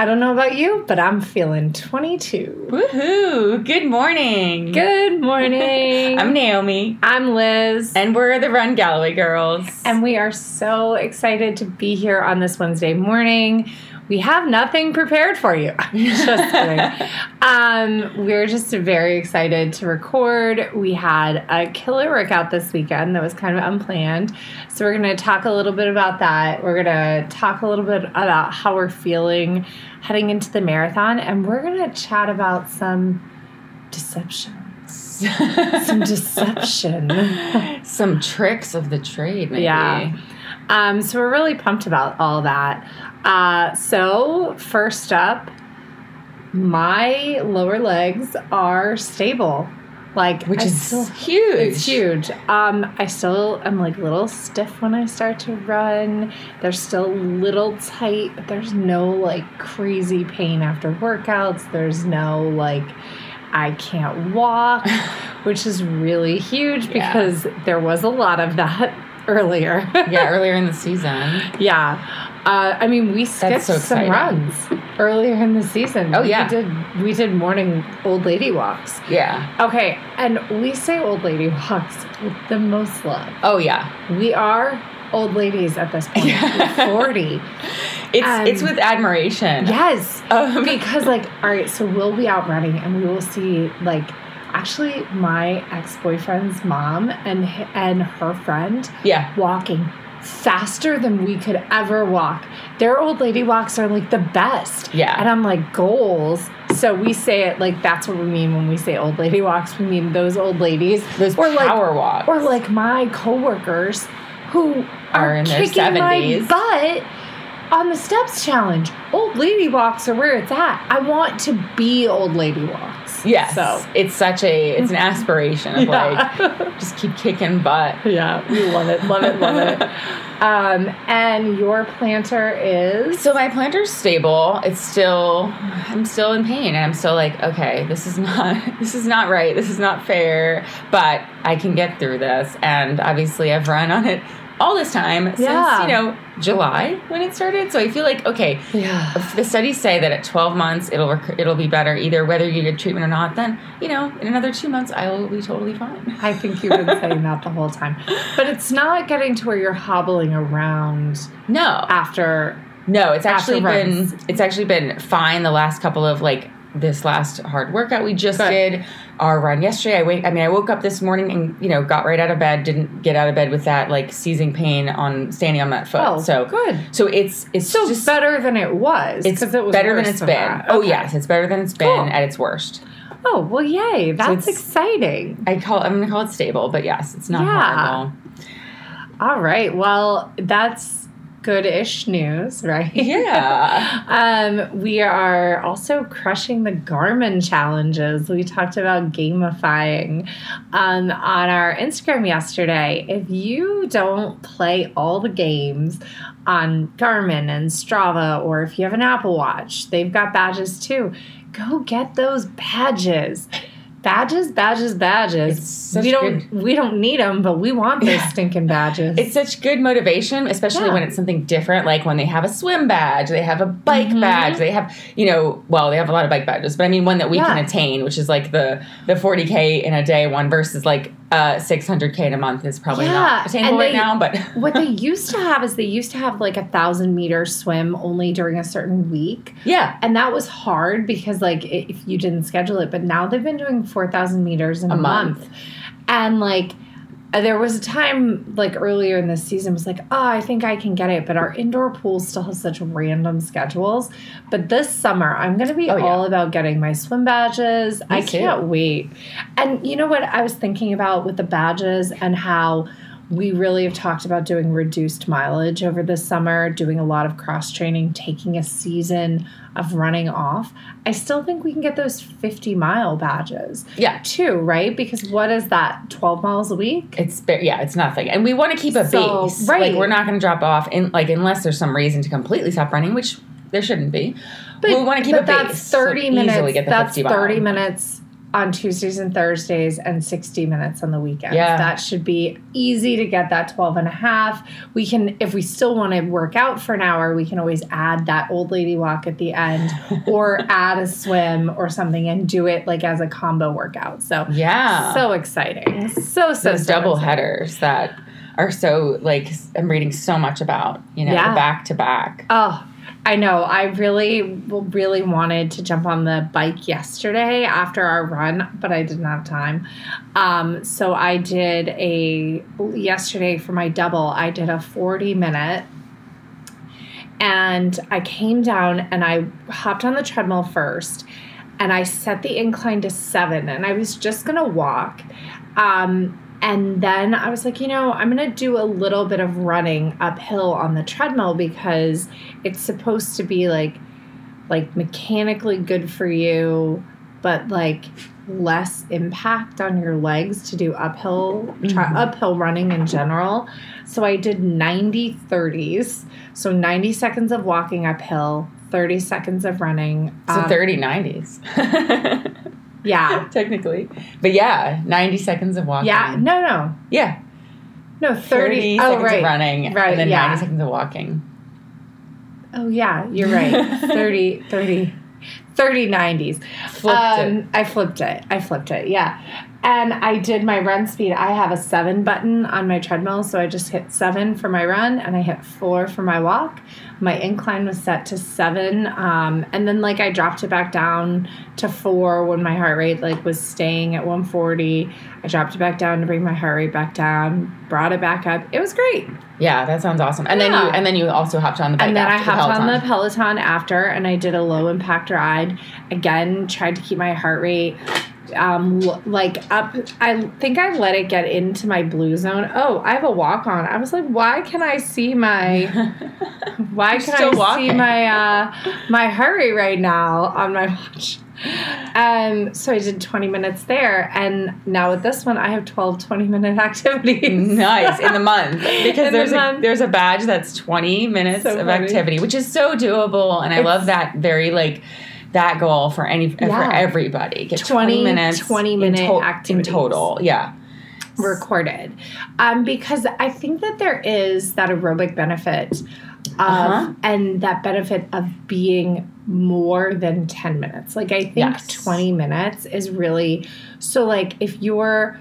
I don't know about you, but I'm feeling 22. Woohoo! Good morning. Good morning. I'm Naomi. I'm Liz. And we're the Run Galloway girls. And we are so excited to be here on this Wednesday morning. We have nothing prepared for you. just kidding. Um, we're just very excited to record. We had a killer workout this weekend that was kind of unplanned. So we're going to talk a little bit about that. We're going to talk a little bit about how we're feeling heading into the marathon. And we're going to chat about some deceptions. some deception. some tricks of the trade, maybe. Yeah. Um, so we're really pumped about all that. Uh, so first up, my lower legs are stable. Like which I is still, huge. It's huge. Um, I still am like a little stiff when I start to run. They're still a little tight, but there's no like crazy pain after workouts. There's no like I can't walk, which is really huge Yeah. because there was a lot of that earlier. yeah, earlier in the season. Yeah. Uh, I mean, we skipped so some runs earlier in the season. Oh, yeah. we did. We did morning old lady walks. Yeah. Okay, and we say old lady walks with the most love. Oh yeah. We are old ladies at this point. Yeah. Forty. It's Um, it's with admiration. Yes, Um, because like, all right, so we'll be out running and we will see like. Actually, my ex boyfriend's mom and and her friend yeah. walking faster than we could ever walk. Their old lady walks are like the best. Yeah. And I'm like, goals. So we say it like that's what we mean when we say old lady walks. We mean those old ladies. Those or like, power walks. Or like my coworkers who Are are, in their kicking my 70s. butt on the steps challenge. Old lady walks are where it's at. I want to be old lady walks. Yes. So it's such a it's an aspiration of Yeah. like just keep kicking butt. yeah, we love it, love it, love it. Um, and your plantar is So my plantar's stable. It's still I'm still in pain and I'm still like, okay, this is not this is not right. This is not fair, but I can get through this. And obviously I've run on it all this time since, you know, July when it started. So I feel like okay, yeah. the studies say that at 12 months it'll rec- it'll be better either whether you get treatment or not, then, you know, in another 2 months I will be totally fine. I think you've been saying that the whole time. But it's not getting to where you're hobbling around No. after. No, it's actually been runs. it's actually been fine the last couple of like this last hard workout we just Good. did our run yesterday. I wake I mean I woke up this morning and you know got right out of bed, didn't get out of bed with that like seizing pain on standing on that foot. Oh, so good. So it's it's So just better than it was. It's it was better than it's been. that. Oh Okay. yes, it's better than it's been Cool. at its worst. Oh well, yay! That's it's- exciting. I call I'm gonna call it stable, but yes, it's not Yeah. horrible. All right. Well, that's good-ish news, right? Yeah. um, we are also crushing the Garmin challenges. We talked about gamifying um, on our Instagram yesterday. If you don't play all the games on Garmin and Strava, or if you have an Apple Watch, they've got badges too. Go get those badges. Badges, badges, badges. We don't we don't need them, but we want those stinking badges. It's such good motivation, especially Yeah. when it's something different, like when they have a swim badge, they have a bike Mhm. badge, they have, you know, well, they have a lot of bike badges, but I mean one that we can attain, which is like the the 40k in a day one versus like uh 600k in a month is probably Yeah, not attainable and right now, but what they used to have is they used to have like a thousand meter swim only during a certain week yeah, and that was hard because like if you didn't schedule it but now they've been doing 4000 meters in a, A month. month. and like Uh, there was a time like earlier in this season was like oh i think i can get it but our indoor pools still have such random schedules but this summer i'm going to be Oh, yeah. all about getting my swim badges i too. can't wait and you know what i was thinking about with the badges and how we really have talked about doing reduced mileage over the summer, doing a lot of cross training, taking a season of running off. I still think we can get those 50 mile badges yeah. too, right? Because what is that, 12 miles a week? It's yeah, it's nothing, and we want to keep a So, base. right. Like we're not going to drop off, in like unless there's some reason to completely stop running, which there shouldn't be. But we want to keep but a that's base. so 30 easily minutes. get the That's 50 mile. 30 minutes on Tuesdays and Thursdays and 60 minutes on the weekends. Yeah. That should be easy to get that 12 and a half. We can, if we still want to work out for an hour, we can always add that old lady walk at the end or add a swim or something and do it like as a combo workout. So, Yeah. so exciting. So, so, those so double exciting. headers that are so like I'm reading so much about, you know, Yeah. back to back. Oh, I know. I really, really wanted to jump on the bike yesterday after our run, but I didn't have time. Um, so I did a yesterday for my double. I did a forty minute, and I came down and I hopped on the treadmill first, and I set the incline to seven, and I was just gonna walk. Um, and then I was like, you know, I'm going to do a little bit of running uphill on the treadmill because it's supposed to be like like mechanically good for you, but like less impact on your legs to do uphill Mhm. uphill running in general. So I did 90 30s. So 90 seconds of walking uphill, 30 seconds of running. So Um, 30 90s. Yeah. Technically. But yeah, 90 seconds of walking. Yeah. No, no. Yeah. No, 30. 30 oh, seconds right. of running. Right, And then yeah. 90 seconds of walking. Oh yeah, you're right. 30 30 30 90s. Flipped um, it. I flipped it. I flipped it. Yeah. And I did my run speed. I have a 7 button on my treadmill, so I just hit 7 for my run and I hit 4 for my walk. My incline was set to 7 um, and then like I dropped it back down to 4 when my heart rate like was staying at 140. I dropped it back down to bring my heart rate back down, brought it back up. It was great. Yeah, that sounds awesome. And then you and then you also hopped on the bike. And then I hopped on the Peloton. Peloton after, and I did a low impact ride. Again, tried to keep my heart rate um like up. I think I let it get into my blue zone. Oh, I have a walk on. I was like, why can I see my? Why You're can I see my uh my heart rate right now on my watch? Um, so I did 20 minutes there, and now with this one, I have 12 20 minute activities. nice in the month because In the there's a, month. there's a badge that's 20 minutes So of funny. activity which is so doable and i It's- love that very like that goal for any for everybody get 20 20, minutes 20 in minute in activities. total yeah recorded um, because I think that there is that aerobic benefit of, Uh-huh. and that benefit of being more than 10 minutes. Like, I think Yes. 20 minutes is really so, like, if you're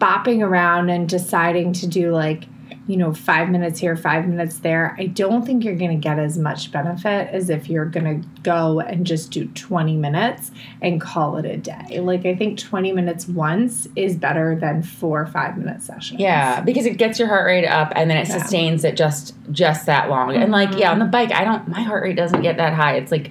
bopping around and deciding to do like you know five minutes here five minutes there i don't think you're going to get as much benefit as if you're going to go and just do 20 minutes and call it a day. Like i think 20 minutes once is better than four or five minute sessions. Yeah because it gets your heart rate up and then it Yeah. sustains it just just that long. And like yeah on the bike i don't my heart rate doesn't get that high. It's like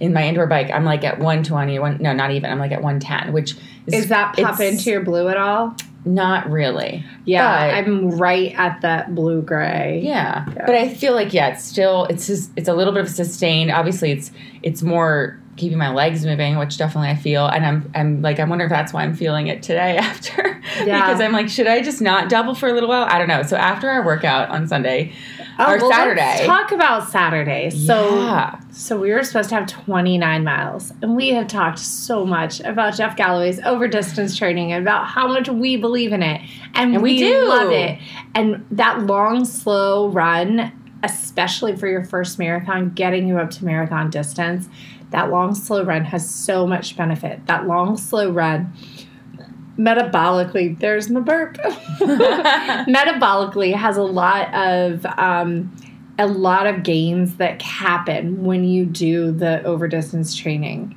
in my indoor bike i'm like at 120 one no not even i'm like at 110 which is, is that pop into your blue at all not really yeah But- i'm right at that blue gray Yeah. Yeah. but I feel like yeah, it's still it's just, it's a little bit of sustained. Obviously, it's it's more keeping my legs moving, which definitely I feel, and I'm I'm like I wonder if that's why I'm feeling it today after Yeah. because I'm like should I just not double for a little while? I don't know. So after our workout on Sunday, Oh, or well, Saturday, talk about saturday so yeah, So we were supposed to have 29 miles, and we have talked so much about Jeff Galloway's over distance training and about how much we believe in it, and, And we we, do. love it. And that long, slow run, especially for your first marathon, getting you up to marathon distance, that long, slow run has so much benefit. That long, slow run. Metabolically, there's my burp. metabolically has a lot of um, a lot of gains that happen when you do the over distance training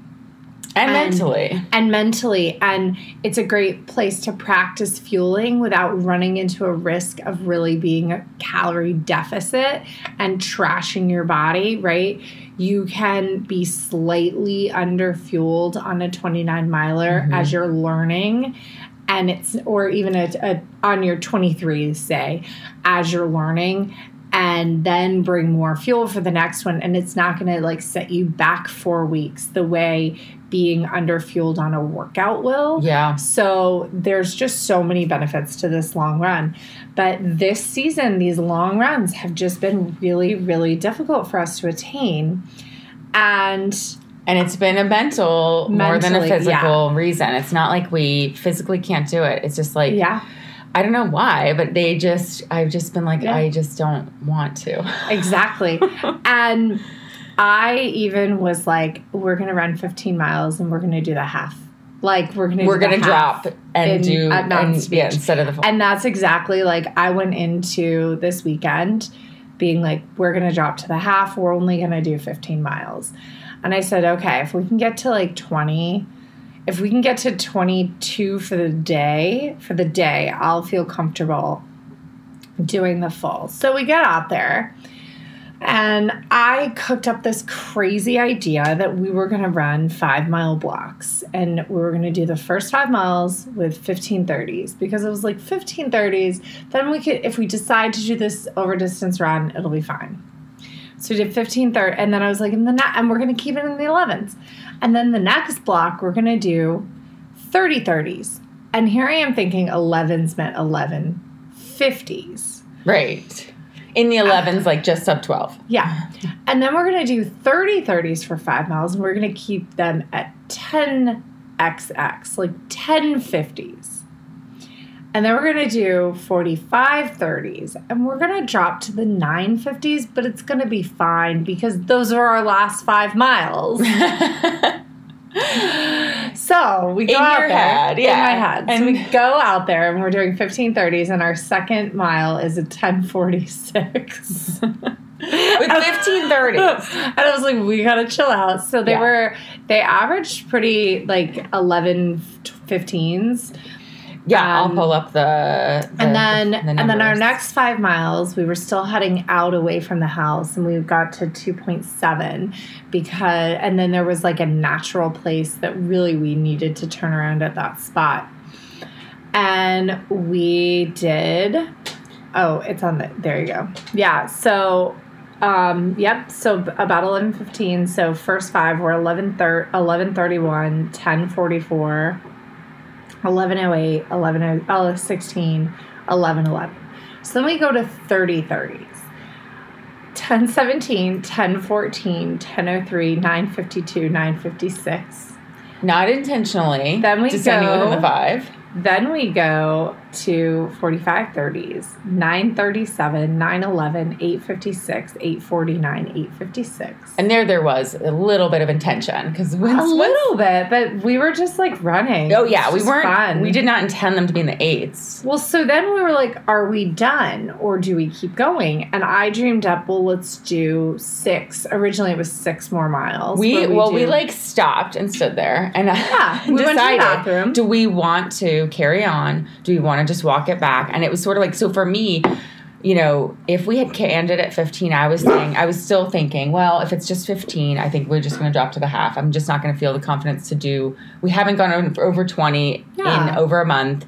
and And- mentally, and mentally. And it's a great place to practice fueling without running into a risk of really being a calorie deficit and trashing your body right? You can be slightly under fueled on a 29 miler Mhm. as you're learning. And it's or even a, a, on your 23 say as you're learning and then bring more fuel for the next one. And it's not going to like set you back four weeks the way being under fueled on a workout will yeah, so there's just so many benefits to this long run. But this season, these long runs have just been really, really difficult for us to attain. And And it's been a mental more than a Mentally, physical reason. It's not like we physically can't do it. It's just like Yeah, I don't know why, but they just I've just been like Yeah. I just don't want to. exactly. and I even was like, we're gonna run 15 miles and we're gonna do the half. Like we're gonna We're do gonna drop and in- do at Mountain and, yeah, instead of the full. And that's exactly like I went into this weekend being like, we're going to drop to the half. We're only going to do 15 miles. And I said, okay, if we can get to like 20, if we can get to 22 for the day, for the day, I'll feel comfortable doing the full. So we get out there. And I cooked up this crazy idea that we were going to run five mile blocks and we were going to do the first five miles with 1530s because it was like 1530s. Then we could, if we decide to do this over distance run, it'll be fine. So we did 1530, and then I was like, in the and we're going to keep it in the 11s. And then the next block, we're going to do 30 30s. And here I am thinking 11s meant 11 50s. right. In the 11s, like just sub 12. Yeah. And then we're going to do 30 30s for five miles, and we're going to keep them at 10XX, like 10 50s. And then we're going to do 45 30s, and we're going to drop to the 950s, but it's going to be fine because those are our last five miles. So we go In out there head, in yeah. my head. So And- we go out there and we're doing 1530s, and our second mile is a 1046. With 1530s. and I was like, we gotta chill out. So they Yeah. were they averaged pretty like 11 15s. Yeah, Um, I'll pull up the, the and then the and then our next five miles we were still heading out away from the house and we got to 2.7 because and then there was like a natural place that really we needed to turn around at that spot. And we did oh it's on the there you go. Yeah so um yep so about 11.15 so first five were 11 thir- 11.31 10.44 1108, 11, oh, 16, 1111. So then we go to 30 30s. 1017, 1014, 1003, 952, 956. Not intentionally. Then we descending go- within the five. Then we go to 45 30s, 937, 911, 856, 849, 856. And there, there was a little bit of intention because a little bit, but we were just like running. Oh yeah, we weren't. fun. We did not intend them to be in the eights. Well, so then we were like, are we done or do we keep going? And I dreamed up, well, let's do six. Originally, it was six more miles. We, but well, we like stopped and stood there and Yeah, we went to the decided: bathroom. do we want to carry on? Do we want to just walk it back? And it was sort of like so for me. You know, if we had canned it at 15, I was saying, I was still thinking, well, if it's just 15, I think we're just going to drop to the half. I'm just not going to feel the confidence to do. We haven't gone over, over 20 Yeah. in over a month.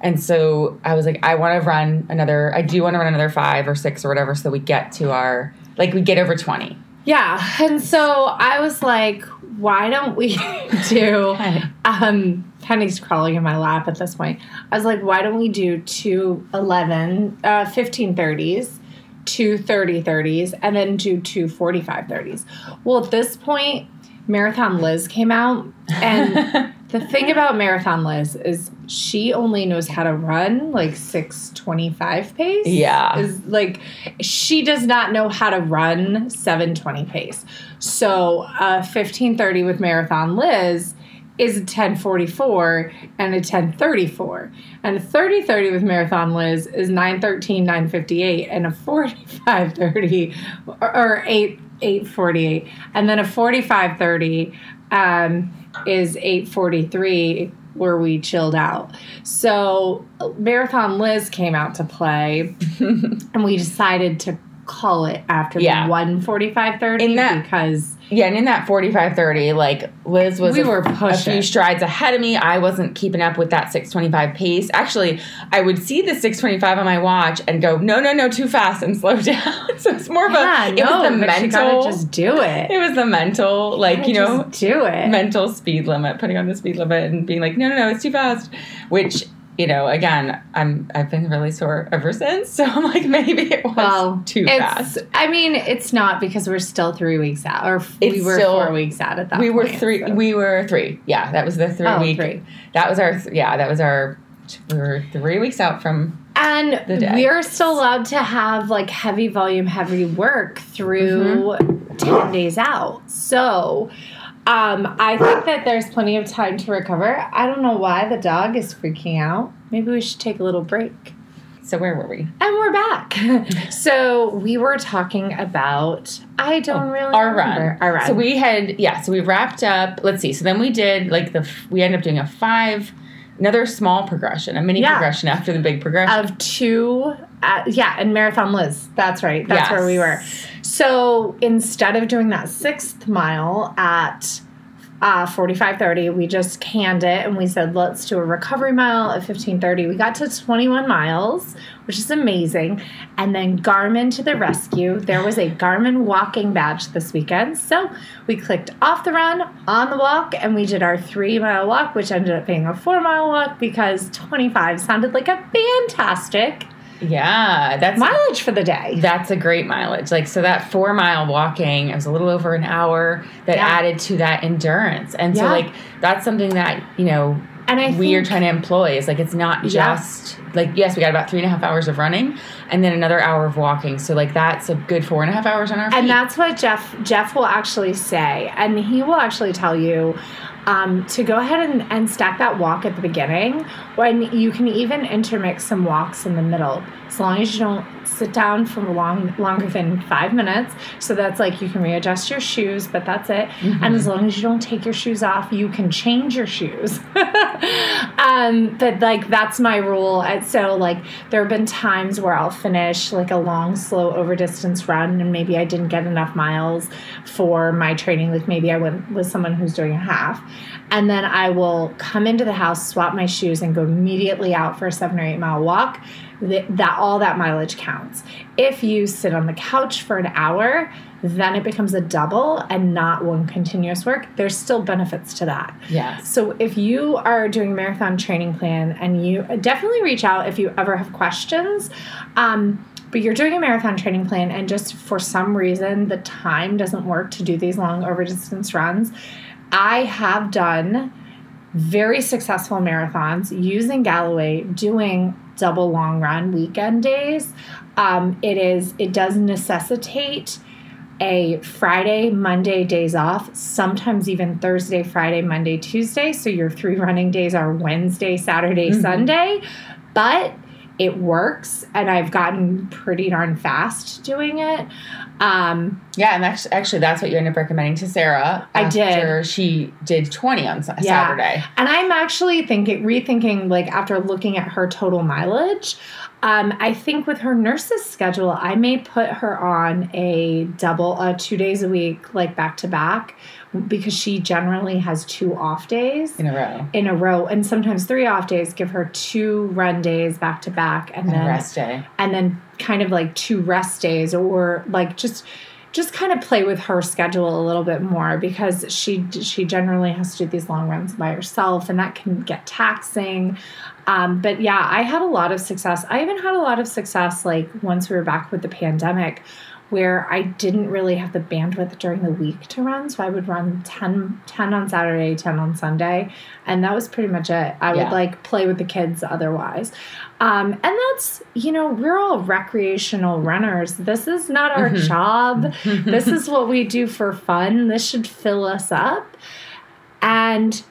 And so I was like, I want to run another, I do want to run another five or six or whatever so that we get to our, like, we get over 20. Yeah. And so I was like, why don't we do um Penny's crawling in my lap at this point. I was like, why don't we do two 11, uh, 15 30s, two 30 30s, and then do two 45 30s? Well, at this point, Marathon Liz came out. And the thing about Marathon Liz is she only knows how to run like 625 pace. Yeah. Is like, she does not know how to run 720 pace. So, uh, 1530 with Marathon Liz is a 1044 and a 1034. And a 3030 with Marathon Liz is 913, 958, and a 4530 or, or 8 848. And then a 4530 um, is 843 where we chilled out. So Marathon Liz came out to play and we decided to call it after Yeah. the 14530 In because Yeah, and in that 45 30, like Liz was We a, were a few strides ahead of me. I wasn't keeping up with that 625 pace. Actually, I would see the 625 on my watch and go, no, no, no, too fast and slow down. so it's more of a, it no, was the mental, just do it. it was the mental, like, you know, just do it. mental speed limit, putting on the speed limit and being like, no, no, no, it's too fast, which you know, again, I'm I've been really sore ever since. So I'm like, maybe it was Well, too it's, fast. I mean, it's not because we're still three weeks out, or f- we were still- four weeks out at that. Point. We were three. so- We were three. Yeah, that was the three Oh, week. three. That was our. Yeah, that was our. We were three weeks out from. And the day. we're still allowed to have like heavy volume, heavy work through Mm-hmm. 10 days out. So um, I think that there's plenty of time to recover. I don't know why the dog is freaking out. Maybe we should take a little break. So where were we? And we're back. so we were talking about, I don't really Oh, Our remember. run. Our run. So we had yeah. So we wrapped up. Let's see. So then we did like the. We ended up doing a five. Another small progression, a mini Yeah. progression after the big progression. of two, uh, yeah, and Marathon Liz. That's right. That's where we were. So instead of doing that sixth mile at uh, 45.30, we just canned it and we said, let's do a recovery mile at 15.30. We got to 21 miles, which is amazing. And then Garmin to the rescue. There was a Garmin walking badge this weekend. So we clicked off the run, on the walk, and we did our three mile walk, which ended up being a four mile walk because 25 sounded like a fantastic Yeah, that's mileage for the day. That's a great mileage. Like so that 4 mile walking, it was a little over an hour that Yeah. added to that endurance. And so like that's something that, you know, And I we are trying to employ is like it's not Yeah. just like yes, we got about three and a half hours of running and then another hour of walking. So like that's a good four and a half hours on our feet. And that's what Jeff Jeff will actually say, and he will actually tell you um, to go ahead and, and stack that walk at the beginning. When you can even intermix some walks in the middle, as long as you don't sit down for long longer than five minutes. So that's like you can readjust your shoes, but that's it. And as long as you don't take your shoes off, you can change your shoes. um, but like that's my rule. And so like there have been times where I'll finish like a long, slow over distance run, and maybe I didn't get enough miles for my training. Like maybe I went with someone who's doing a half, and then I will come into the house, swap my shoes, and go immediately out for a seven or eight mile walk. That, that all that mileage counts. If you sit on the couch for an hour, then it becomes a double and not one continuous work. There's still benefits to that. yes. So if you are doing a marathon training plan and you definitely reach out if you ever have questions. Um, but you're doing a marathon training plan and just for some reason the time doesn't work to do these long over distance runs. I have done very successful marathons using Galloway doing double long run weekend days. Um, it is it does necessitate a Friday, Monday days off, sometimes even Thursday, Friday, Monday, Tuesday. So your three running days are Wednesday, Saturday, Sunday. But it works, and I've gotten pretty darn fast doing it. Um, Yeah, and actually, actually that's what you end up recommending to Sarah. I did. after She did 20 on Yeah. Saturday. And I'm actually thinking, rethinking, like after looking at her total mileage, um, I think with her nurse's schedule, I may put her on a double, uh, two days a week, like back to back, because she generally has two off days In a row. in a row, and sometimes three off days. Give her two run days back to back, and And a then rest day. and then kind of like two rest days or like just just kind of play with her schedule a little bit more because she she generally has to do these long runs by herself and that can get taxing um, but yeah i had a lot of success i even had a lot of success like once we were back with the pandemic where I didn't really have the bandwidth during the week to run. So I would run 10, 10 on Saturday, 10 on Sunday. And that was pretty much it. I Yeah. would like play with the kids otherwise. Um, and that's, you know, we're all recreational runners. This is not our Mhm. job. this is what we do for fun. This should fill us up. And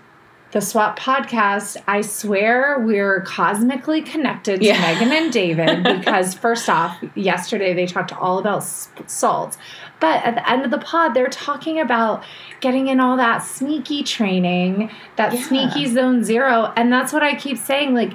the Swap podcast, I swear we're cosmically connected to Yeah. Megan and David because, first off, yesterday they talked all about salt. But at the end of the pod, they're talking about getting in all that sneaky training, that Yeah. sneaky zone zero. And that's what I keep saying. Like,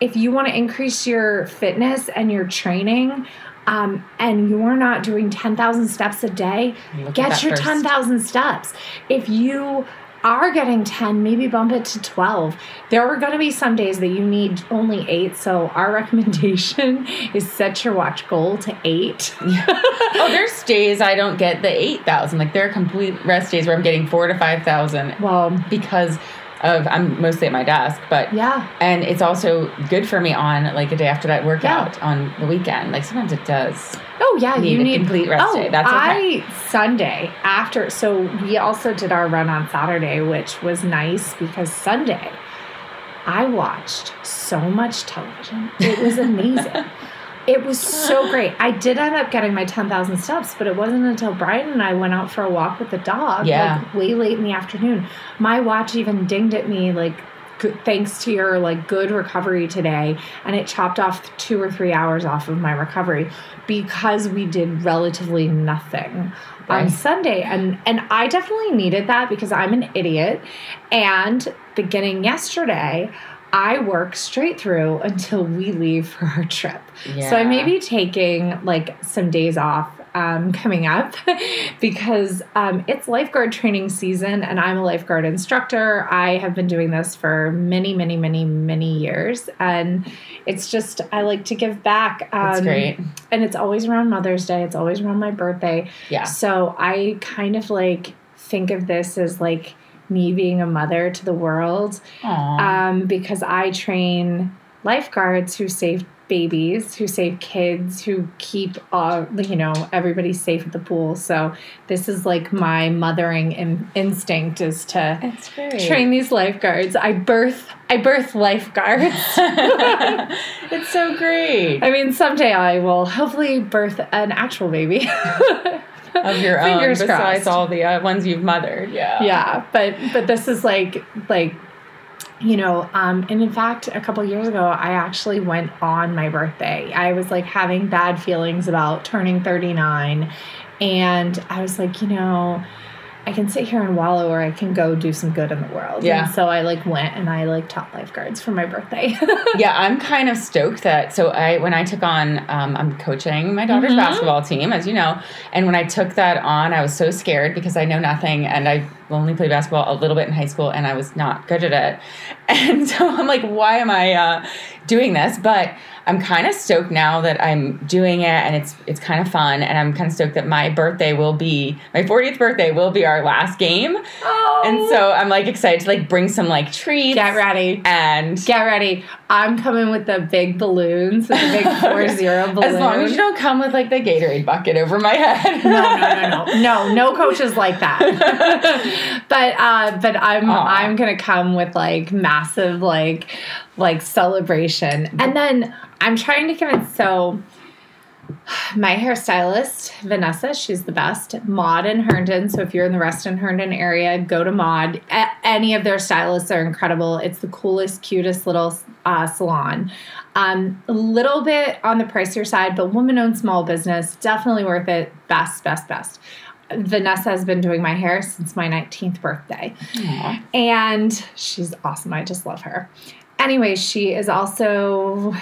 if you want to increase your fitness and your training, um, and you're not doing 10,000 steps a day, Look get your first. 10,000 steps. If you are getting 10, maybe bump it to 12. There are going to be some days that you need only eight. So, our recommendation is set your watch goal to eight. oh, there's days I don't get the 8,000. Like there are complete rest days where I'm getting 4 to 5,000 Well, because of I'm mostly at my desk, but Yeah. and it's also good for me on like a day after that workout on the weekend. Like sometimes it does. Oh yeah, Need you a need complete rest oh, day. That's okay. I Sunday after. So we also did our run on Saturday, which was nice because Sunday I watched so much television. It was amazing. It was so great. I did end up getting my ten thousand steps, but it wasn't until Brian and I went out for a walk with the dog, Yeah. like way late in the afternoon. My watch even dinged at me like. Thanks to your like good recovery today, and it chopped off two or three hours off of my recovery because we did relatively nothing on Sunday and and I definitely needed that because I'm an idiot and beginning yesterday I work straight through until we leave for our trip. So I may be taking like some days off um, coming up because um, it's lifeguard training season and I'm a lifeguard instructor. I have been doing this for many, many, many, many years. And it's just, I like to give back. Um, That's great. And it's always around Mother's Day, it's always around my birthday. Yeah. So I kind of like think of this as like me being a mother to the world um, because I train lifeguards who save babies, who save kids, who keep uh, you know everybody safe at the pool. So this is like my mothering in- instinct is to train these lifeguards. I birth I birth lifeguards. it's so great. I mean, someday I will hopefully birth an actual baby. Of your own, Fingers besides crossed. all the uh, ones you've mothered. Yeah. yeah but but this is like like you know um and in fact a couple years ago i actually went on my birthday i was like having bad feelings about turning 39 and i was like you know i can sit here and wallow or i can go do some good in the world Yeah. and so i like went and i like taught lifeguards for my birthday yeah, I'm kind of stoked that. So I, when I took on, um, I'm coaching my daughter's Mhm. basketball team, as you know, and when I took that on, I was so scared because I know nothing, and I only played basketball a little bit in high school, and I was not good at it, and so I'm like, why am I uh, doing this? But I'm kind of stoked now that I'm doing it, and it's it's kind of fun, and I'm kind of stoked that my birthday will be my 40th birthday will be our last game, oh and so I'm like excited to like bring some like treats, get ready and get ready i'm coming with the big balloons the big four zero balloon As long as you don't come with like the Gatorade bucket over my head. no, no, no, no, no, no coaches like that. but uh, but I'm Aw. I'm gonna come with like massive like like celebration, and then I'm trying to convince so. My hairstylist, Vanessa, she's the best. Maud and Herndon. So if you're in the Reston Herndon area, go to Maud. A- any of their stylists are incredible. It's the coolest, cutest little uh, salon. Um, a little bit on the pricier side, but woman owned small business, definitely worth it. Best, best, best. Vanessa has been doing my hair since my 19th birthday Aw. and she's awesome. I just love her. Anyway, she is also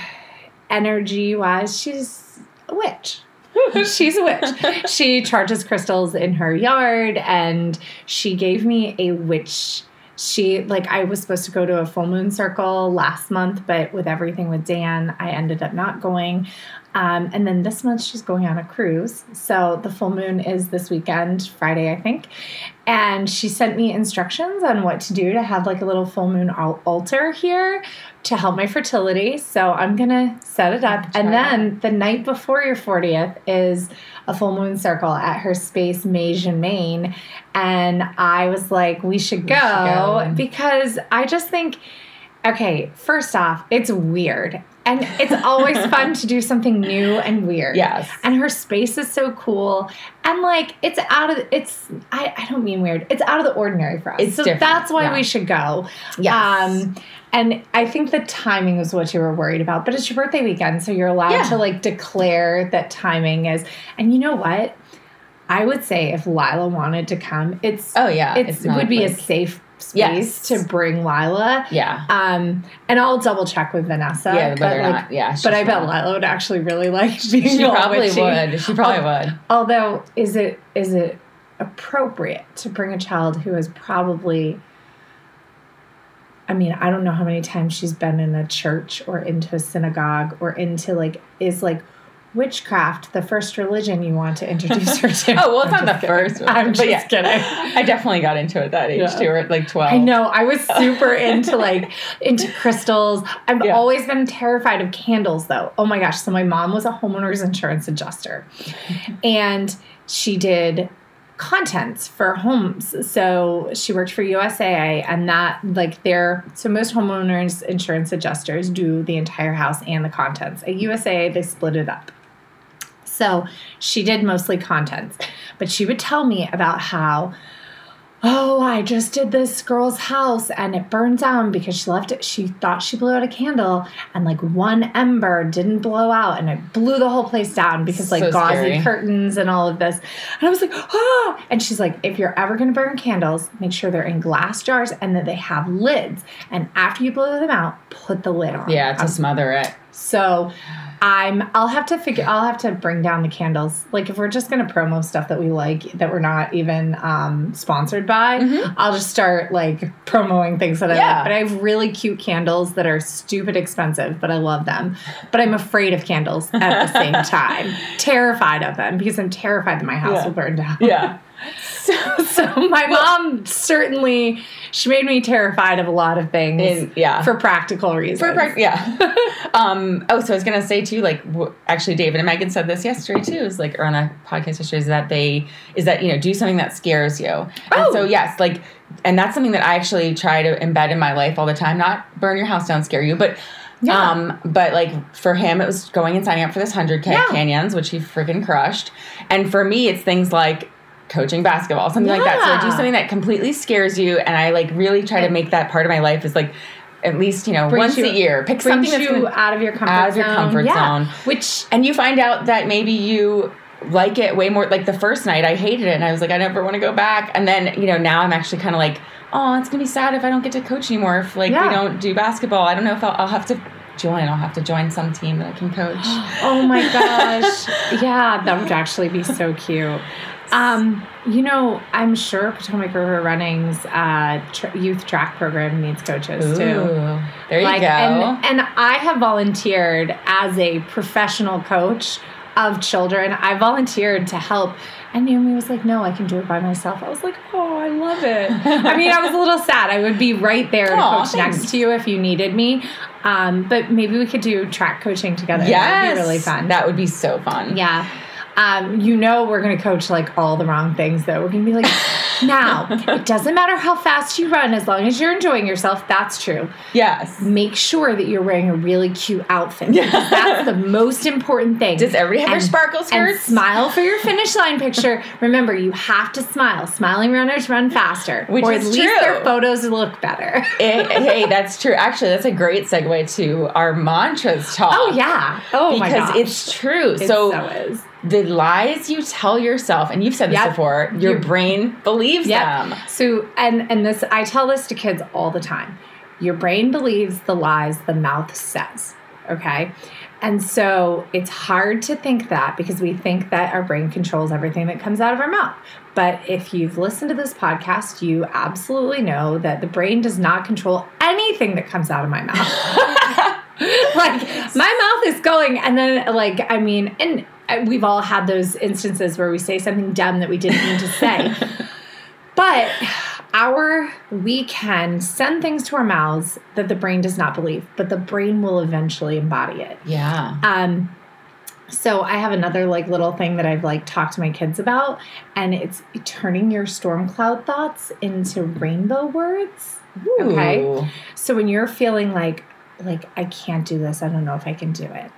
energy wise, she's a witch. she's a witch. she charges crystals in her yard, and she gave me a witch. She like I was supposed to go to a full moon circle last month, but with everything with Dan, I ended up not going. Um, and then this month she's going on a cruise. So the full moon is this weekend, Friday, I think. And she sent me instructions on what to do to have like a little full moon al- altar here to help my fertility. So I'm gonna set it up. And then the night before your 40th is a full moon circle at her space, in Maine. And I was like, we should go, should go. because I just think, okay, first off, it's weird. And it's always fun to do something new and weird. Yes. And her space is so cool. And like it's out of it's I, I don't mean weird. It's out of the ordinary for us. It's so different, that's why yeah. we should go. Yes. Um and I think the timing is what you were worried about. But it's your birthday weekend, so you're allowed Yeah. to like declare that timing is and you know what? I would say if Lila wanted to come, it's oh yeah. it's, it would be a like- safe space Yes. to bring Lila. yeah. Um, and I'll double check with Vanessa. Yeah, but like, not. Yeah. but I bet. Lila would actually really like being She probably witchy. would. She probably would. Although, is it is it appropriate to bring a child who has probably I mean, I don't know how many times she's been in a church or into a synagogue or into like is like witchcraft the first religion you want to introduce her to? Oh well, it's I'm not the kidding. first one. I'm just yeah, kidding. I definitely got into it at that age Yeah. too, or at like twelve. I know. I was super into like into crystals. I've Yeah. always been terrified of candles though. Oh my gosh. So my mom was a homeowner's insurance adjuster. and she did contents for homes. So she worked for USAA and that like their so most homeowners insurance adjusters do the entire house and the contents. At USAA they split it up. So she did mostly contents, but she would tell me about how, oh, I just did this girl's house and it burned down because she left it. She thought she blew out a candle and like one ember didn't blow out and it blew the whole place down because like So gauzy scary. curtains and all of this. And I was like, ah. And she's like, if you're ever going to burn candles, make sure they're in glass jars and that they have lids. And after you blow them out, put the lid on. Yeah, to smother it. so I'm I'll have to figure I'll have to bring down the candles. Like if we're just gonna promo stuff that we like that we're not even um sponsored by, I'll just start like promoting things that I Yeah. like. But I have really cute candles that are stupid expensive, but I love them. But I'm afraid of candles at the same time. terrified of them because I'm terrified that my house Yeah. will burn down. Yeah. So my mom certainly she made me terrified of a lot of things In- yeah. for practical reasons. For prac- yeah. um, oh, so I was gonna say too, like w- actually, David and Megan said this yesterday too. Is like or on a podcast yesterday is that they is that you know do something that scares you. Oh. And so yes, like, and that's something that I actually try to embed in my life all the time. Not burn your house down, scare you, but. Yeah. Um, but like for him, it was going and signing up for this hundred k Yeah. canyons, which he freaking crushed. And for me, it's things like coaching basketball, something like that. So I do something that completely scares you, and I like really try to make that part of my life. Is like at least you know once you- a year, pick something that's you out of your comfort out of zone. your comfort yeah. zone. Which and you find out that maybe you like it way more. Like the first night, I hated it, and I was like, I never want to go back. And then you know now I'm actually kind of like, oh, it's gonna be sad if I don't get to coach anymore. If like Yeah. we don't do basketball, I don't know if I'll, I'll have to join. I'll have to join some team that I can coach. oh my gosh, yeah, that would actually be so cute. Um, you know, I'm sure Potomac River Running's uh, tr- youth track program needs coaches too. Ooh, there you Like, go. and and I have volunteered as a professional coach of children. I volunteered to help. And Naomi was like, "No, I can do it by myself." I was like, "Oh, I love it." I mean, I was a little sad. I would be right there to coach next to you if you needed me. Um, but maybe we could do track coaching together. yes, That'd be really fun. That would be so fun. Yeah. Um, you know we're gonna coach like all the wrong things though. We're gonna be like, now it doesn't matter how fast you run as long as you're enjoying yourself. That's true. Yes. Make sure that you're wearing a really cute outfit. That's the most important thing. Does every have And- sparkle and smile for your finish line picture. Remember, you have to smile. Smiling runners run faster, Which or is at least their photos look better. Eh, hey, that's true. Actually, that's a great segue to our mantras talk. Oh yeah. Oh my because gosh. it's true. It so, so is. The lies you tell yourself, and you've said this Yep. before, your You- brain believes them. So and and this I tell this to kids all the time. Your brain believes the lies the mouth says. Okay? And so it's hard to think that because we think that our brain controls everything that comes out of our mouth. But if you've listened to this podcast, you absolutely know that the brain does not control anything that comes out of my mouth. like my mouth is going and then like i mean and uh, we've all had those instances where we say something dumb that we didn't mean to say but our we can send things to our mouths that the brain does not believe but the brain will eventually embody it Yeah. um so i have another like little thing that i've like talked to my kids about and it's turning your storm cloud thoughts into rainbow words Okay. So when you're feeling like like I can't do this, I don't know if I can do it.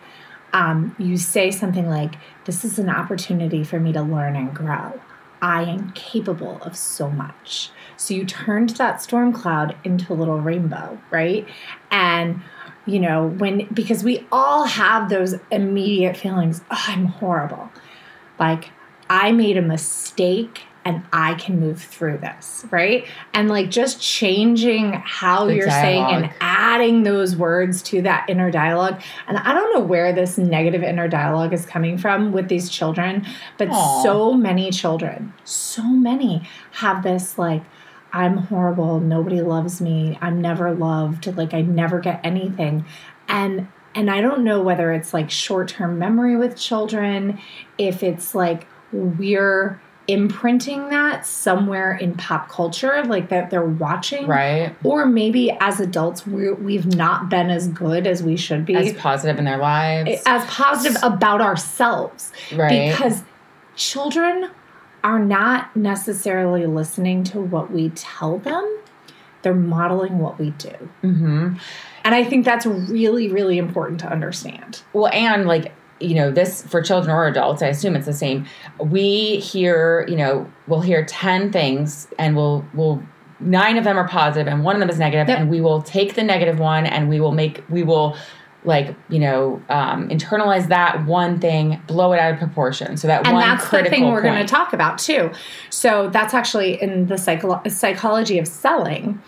Um, you say something like, "This is an opportunity for me to learn and grow. I am capable of so much." So you turned that storm cloud into a little rainbow, right? And you know when because we all have those immediate feelings. Oh, I'm horrible. Like I made a mistake and I can move through this, right? And like just changing how The you're saying and adding those words to that inner dialogue. And I don't know where this negative inner dialogue is coming from with these children, but Aw. so many children, so many have this like, I'm horrible, nobody loves me, I'm never loved, like I never get anything. And And I don't know whether it's like short term memory with children, if it's like we're imprinting that somewhere in pop culture, like that they're watching. Right. Or maybe as adults, we we've not been as good as we should be. As positive in their lives. as positive about ourselves. Right. Because children are not necessarily listening to what we tell them, they're modeling what we do. hmm And I think that's really, really important to understand. Well, and like, you know, this for children or adults, I assume it's the same. We hear, you know, we'll hear 10 things and we'll, we'll, nine of them are positive and one of them is negative, Yep. and we will take the negative one and we will make, we will like, you know, um, internalize that one thing, blow it out of proportion. So that And one that's the thing we're going to talk about too. So that's actually in the psycho- psychology of selling.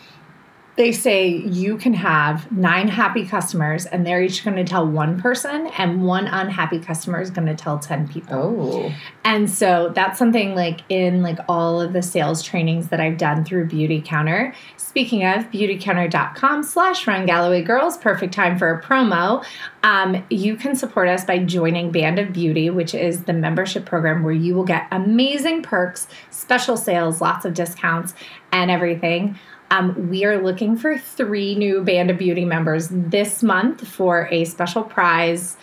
They say you can have nine happy customers, and they're each going to tell one person, and one unhappy customer is going to tell 10 people. Oh, And so that's something like in like all of the sales trainings that I've done through Beautycounter. Speaking of beautycounter.com slash run Galloway girls, perfect time for a promo. Um, you can support us by joining Band of Beauty, which is the membership program where you will get amazing perks, special sales, lots of discounts, and everything. Um, we are looking for three new Band of Beauty members this month for a special prize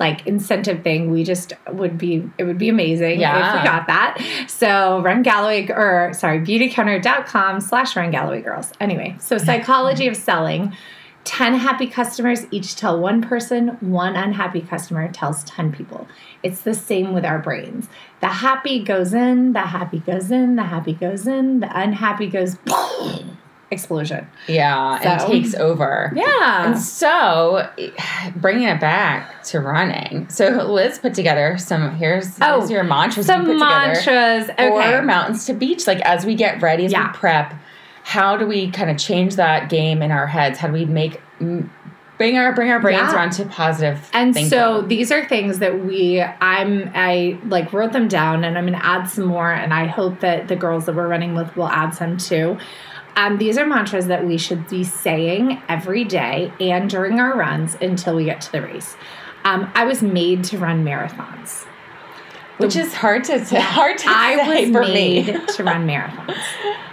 like incentive thing. We just would be it would be amazing Yeah. if we got that. So run galloway or sorry beautycounter.com slash run galloway girls. Anyway so psychology of selling. 10 happy customers each tell one person. One unhappy customer tells 10 people. It's the same with our brains. The happy goes in the happy goes in the happy goes in the unhappy goes explosion yeah, and takes over. yeah And so, bringing it back to running. So, Liz put together some. Here's, Oh, here's your mantras. some put mantras okay For mountains to beach, like as we get ready, as Yeah. we prep, how do we kind of change that game in our heads? How do we make bring our bring our brains Yeah. around to positive? And thinking? so these are things that we I'm I like wrote them down and I'm going to add some more and I hope that the girls that we're running with will add some too. Um, these are mantras that we should be saying every day and during our runs until we get to the race. Um, I was made to run marathons. which is hard to say, hard to I say was for made me. to run marathons.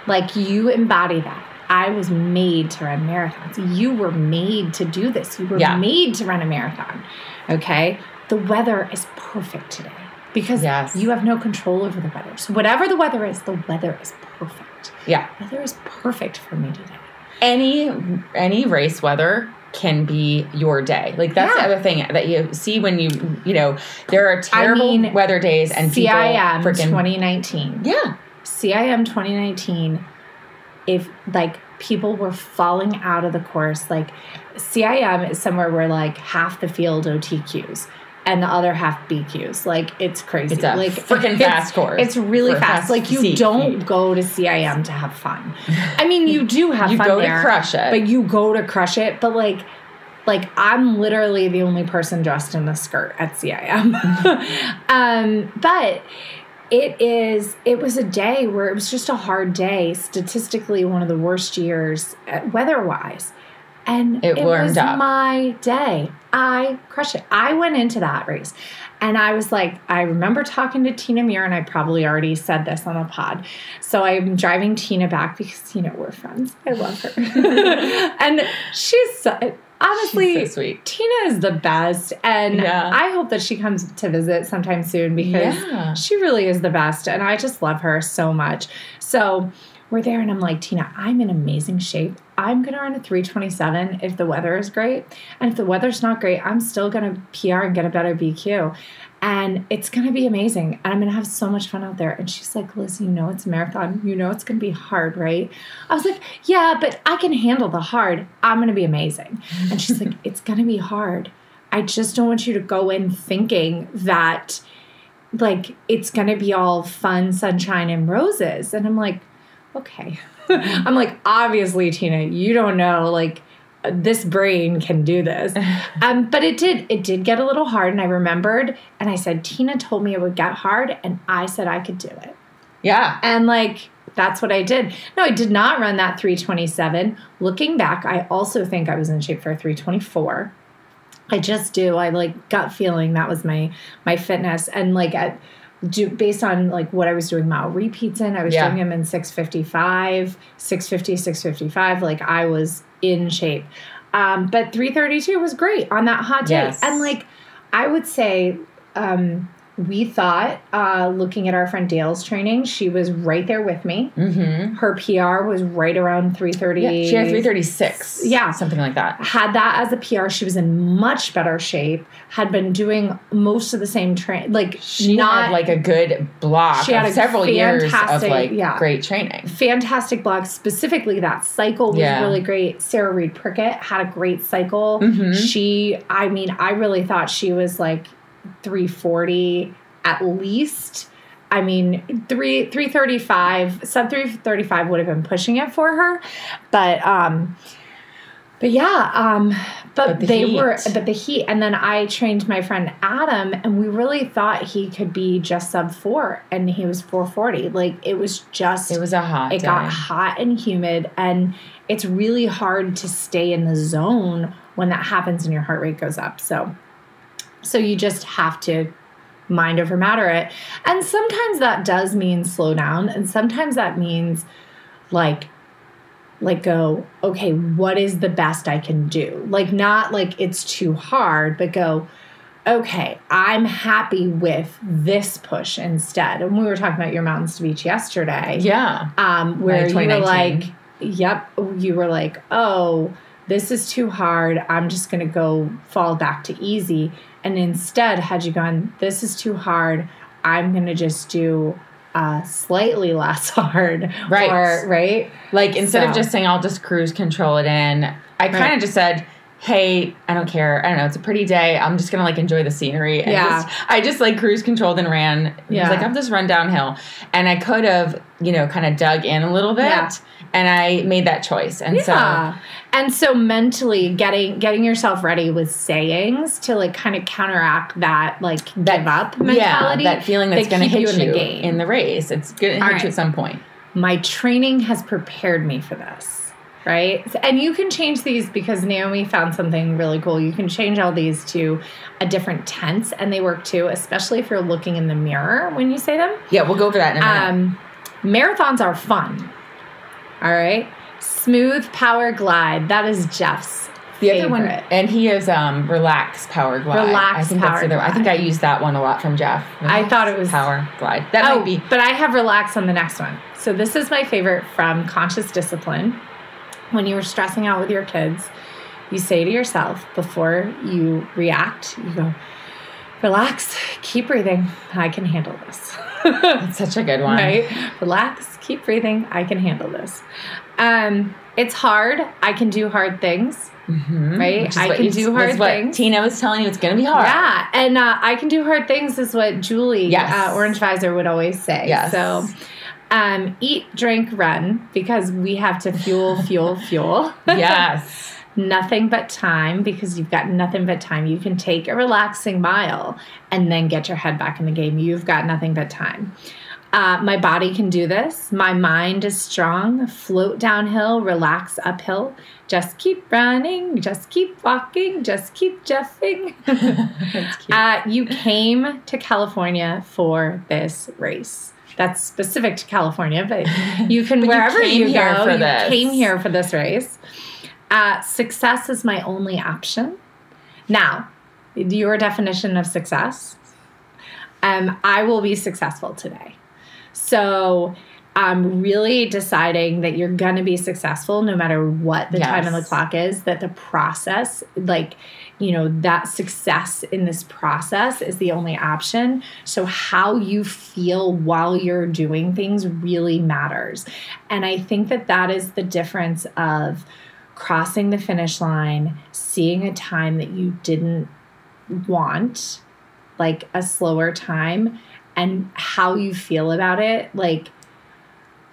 Like you embody that. I was made to run marathons. You were made to do this. You were Yeah. made to run a marathon. Okay? The weather is perfect today because Yes. you have no control over the weather. So whatever the weather is, the weather is perfect. Yeah, Weather is perfect for me today. any any race weather can be your day. Like that's Yeah. the other thing that you see when you you know there are terrible mean, weather days and people CIM freaking 2019. yeah CIM 2019, if like people were falling out of the course, like CIM is somewhere where like half the field OTQs and the other half BQs. Like it's crazy. It's a like freaking fast course It's really fast. fast Like you don't go to CIM to have fun. I mean, you do have fun. you fun go there, to crush it. but you go to crush it. But like, like I'm literally the only person dressed in a skirt at CIM. um, but it is. It was a day where it was just a hard day. Statistically, one of the worst years uh, weather-wise, and It warmed was up. my day. I crushed it. I went into that race. And I was like, I remember talking to Tina Muir, and I probably already said this on a pod. So I'm driving Tina back because, you know, we're friends. I love her. and she's so, honestly, She's so sweet. Tina is the best. And Yeah. I hope that she comes to visit sometime soon because Yeah. she really is the best. And I just love her so much. So we're there, and I'm like, Tina, I'm in amazing shape. I'm going to run a 327 if the weather is great. And if the weather's not great, I'm still going to PR and get a better BQ. And it's going to be amazing. And I'm going to have so much fun out there. And she's like, Liz, you know it's a marathon. You know it's going to be hard, right? I was like, yeah, but I can handle the hard. I'm going to be amazing. And she's like, it's going to be hard. I just don't want you to go in thinking that like it's gonna be all fun sunshine and roses and i'm like okay i'm like obviously tina you don't know like this brain can do this um, but it did it did get a little hard and i remembered and i said tina told me it would get hard and i said i could do it yeah. and like that's what I did. No, I did not run that 327. Looking back, I also think I was in shape for a 324. I just do. I like gut feeling that was my my fitness and like at do, based on like what I was doing mile repeats in, I was Yeah. doing them in 655, 650, 655. Like I was in shape. Um, but 332 was great on that hot day. Yes. And like I would say, um, we thought, uh, looking at our friend Dale's training, she was right there with me. Mm-hmm. Her PR was right around 330. Yeah, she had 336. Yeah. Something like that. had that as a PR. She was in much better shape. Had been doing most of the same train, like She not had like a good block She had several years of like yeah. great training. fantastic block. Specifically, that cycle was Yeah. really great. Sarah Reed Prickett had a great cycle. Mhm. She, I mean, I really thought she was like 340 at least. I mean, three three thirty five, sub three thirty five would have been pushing it for her, but um, but yeah, um, but, But the they were, but the heat, and then I trained my friend Adam, and we really thought he could be just sub four, and he was four forty. Like it was just It was a hot it day. got hot and humid and it's really hard to stay in the zone when that happens and your heart rate goes up so so you just have to mind over matter it. And sometimes that does mean slow down and sometimes that means like like go okay what is the best i can do? Like not like it's too hard but go okay i'm happy with this push instead. And we were talking about your mountains to beach yesterday. Yeah. um, where you were like, yep, you were like, oh, this is too hard. I'm just going to go fall back to easy. And instead, had you gone, this is too hard, I'm going to just do uh, slightly less hard. Right. Or, right? Like instead of just saying I'll just cruise control it in, I kind Right. of just said, "Hey, I don't care. I don't know. It's a pretty day. I'm just gonna like enjoy the scenery." And Yeah. just- I just like cruise controlled and ran. Yeah. Yeah. like I've just run downhill, and I could have, you know, kind of dug in a little bit, Yeah. and I made that choice. And Yeah. and so mentally getting getting yourself ready with sayings to like kind of counteract that like give up so mentality. yeah, that feeling that's that gonna hit you in the game. in the race. It's gonna hit All you at some point. my training has prepared me for this right and you can change these because naomi found something really cool you can change all these to a different tense and they work too especially if you're looking in the mirror when you say them Yeah, we'll go over that in a minute. um, marathons are fun all right smooth power glide that is jeff's The other one, favorite. and he is um, relax power glide. Relax I think Power that's the other. I think I Glide. used that one a lot from Jeff. I thought it was- power glide. That oh, might be. but I have relax on the next one. So this is my favorite from Conscious Discipline. When you were stressing out with your kids, you say to yourself before you react, you go, relax, keep breathing. I can handle this. That's such a good one. right? Relax, keep breathing. I can handle this. Um, it's hard. I can do hard things. Mhm. Right? I can you- do hard things. Tina was telling you it's going to be hard. Yeah, and uh, I can do hard things is what Julie, Yes. uh, Orange Visor, would always say. Yes. So, um, eat, drink, run because we have to fuel, fuel, fuel. yes. nothing but time because you've got nothing but time. You can take a relaxing mile and then get your head back in the game. You've got nothing but time. Uh, my body can do this. My mind is strong. Float downhill, relax uphill. Just keep running. Just keep walking. Just keep jeffing. Uh, you came to California for this race. That's specific to California, but you can But you wherever came you, here go. you this. came here for this race. Uh, success is my only option. Now, your definition of success. Um, I will be successful today. So I'm really deciding that you're going to be successful no matter what the time on the clock is, that the process, like, you know, that success in this process is the only option. So, how you feel while you're doing things really matters. And I think that that is the difference of crossing the finish line, seeing a time that you didn't want, like a slower time, and how you feel about it. Like,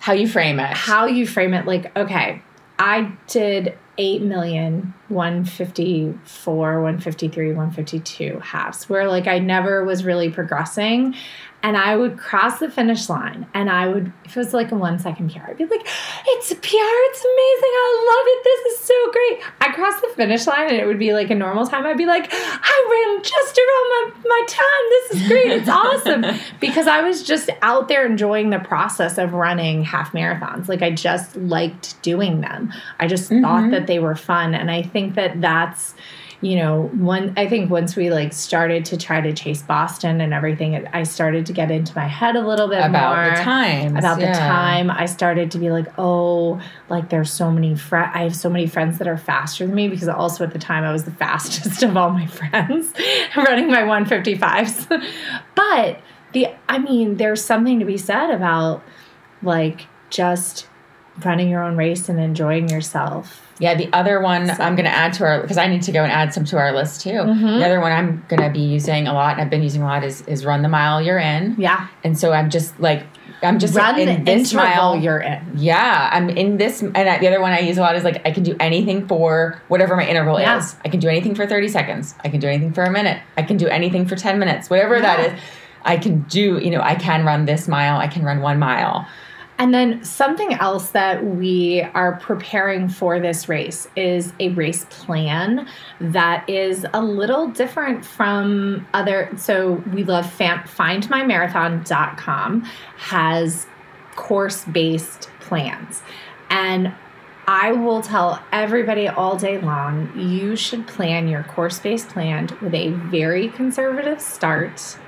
How you frame it. how you frame it like okay i did 8 million 154 153 152 halves where like i never was really progressing and I would cross the finish line and I would, if it was like a one second PR, I'd be like, it's a PR, it's amazing, I love it, this is so great. I crossed the finish line and it would be like a normal time. I'd be like, I ran just around my, my time, this is great, it's awesome. because I was just out there enjoying the process of running half marathons. Like I just liked doing them. I just mm-hmm. thought that they were fun. And I think that that's, you know, one I think once we like started to try to chase Boston and everything, it, I started to get into my head a little bit about more the time. About yeah. the time, I started to be like, oh, like there's so many friends. I have so many friends that are faster than me because also at the time I was the fastest of all my friends running my 155s. but the, I mean, there's something to be said about like just running your own race and enjoying yourself yeah, the other one so. I'm going to add to our because I need to go and add some to our list too. Mm-hmm. The other one I'm going to be using a lot and I've been using a lot is is run the mile you're in. Yeah, and so I'm just like I'm just run in the this mile you're in. Yeah, I'm in this, and I, the other one I use a lot is like I can do anything for whatever my interval yeah. is. I can do anything for 30 seconds. I can do anything for a minute. I can do anything for 10 minutes. Whatever yeah. that is, I can do. You know, I can run this mile. I can run one mile. And then something else that we are preparing for this race is a race plan that is a little different from other. So we love findmymarathon.com has course based plans. And I will tell everybody all day long you should plan your course based plan with a very conservative start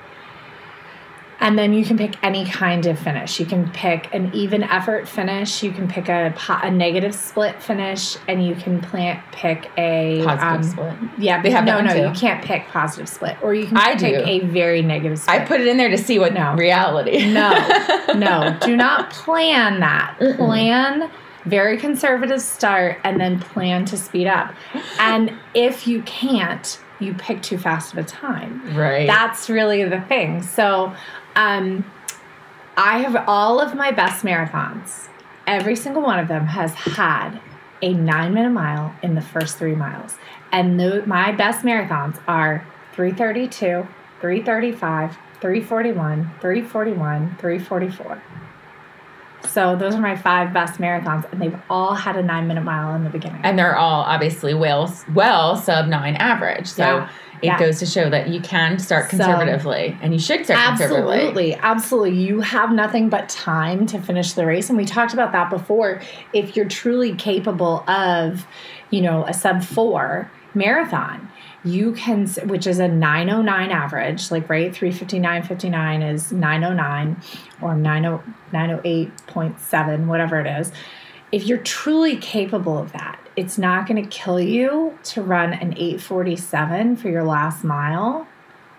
and then you can pick any kind of finish. You can pick an even effort finish. You can pick a, a negative split finish, and you can plant pick a positive um, split. Yeah, they have no, no. Too. You can't pick positive split, or you can I pick do. a very negative split. I put it in there to see what no reality. no, no. Do not plan that. Mm-mm. Plan very conservative start, and then plan to speed up. And if you can't, you pick too fast of a time. Right. That's really the thing. So um, I have all of my best marathons. Every single one of them has had a nine minute mile in the first three miles. And the, my best marathons are 332, 335, 341, 341, 344. So those are my five best marathons, and they've all had a nine minute mile in the beginning. And they're all obviously well, well sub nine average. So yeah it yeah. goes to show that you can start conservatively so, and you should start conservatively. absolutely, conservatively. Absolutely. You have nothing but time to finish the race. And we talked about that before. If you're truly capable of, you know, a sub four marathon, you can, which is a 909 average, like right, 359.59 is 909 or 908.7, whatever it is. If you're truly capable of that, it's not going to kill you to run an 847 for your last mile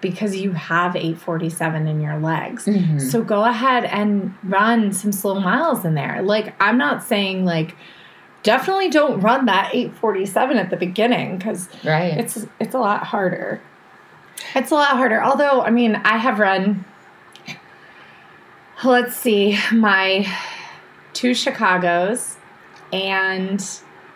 because you have 847 in your legs. Mm-hmm. So go ahead and run some slow miles in there. Like I'm not saying like definitely don't run that 847 at the beginning cuz right. it's it's a lot harder. It's a lot harder. Although I mean, I have run let's see, my two Chicago's and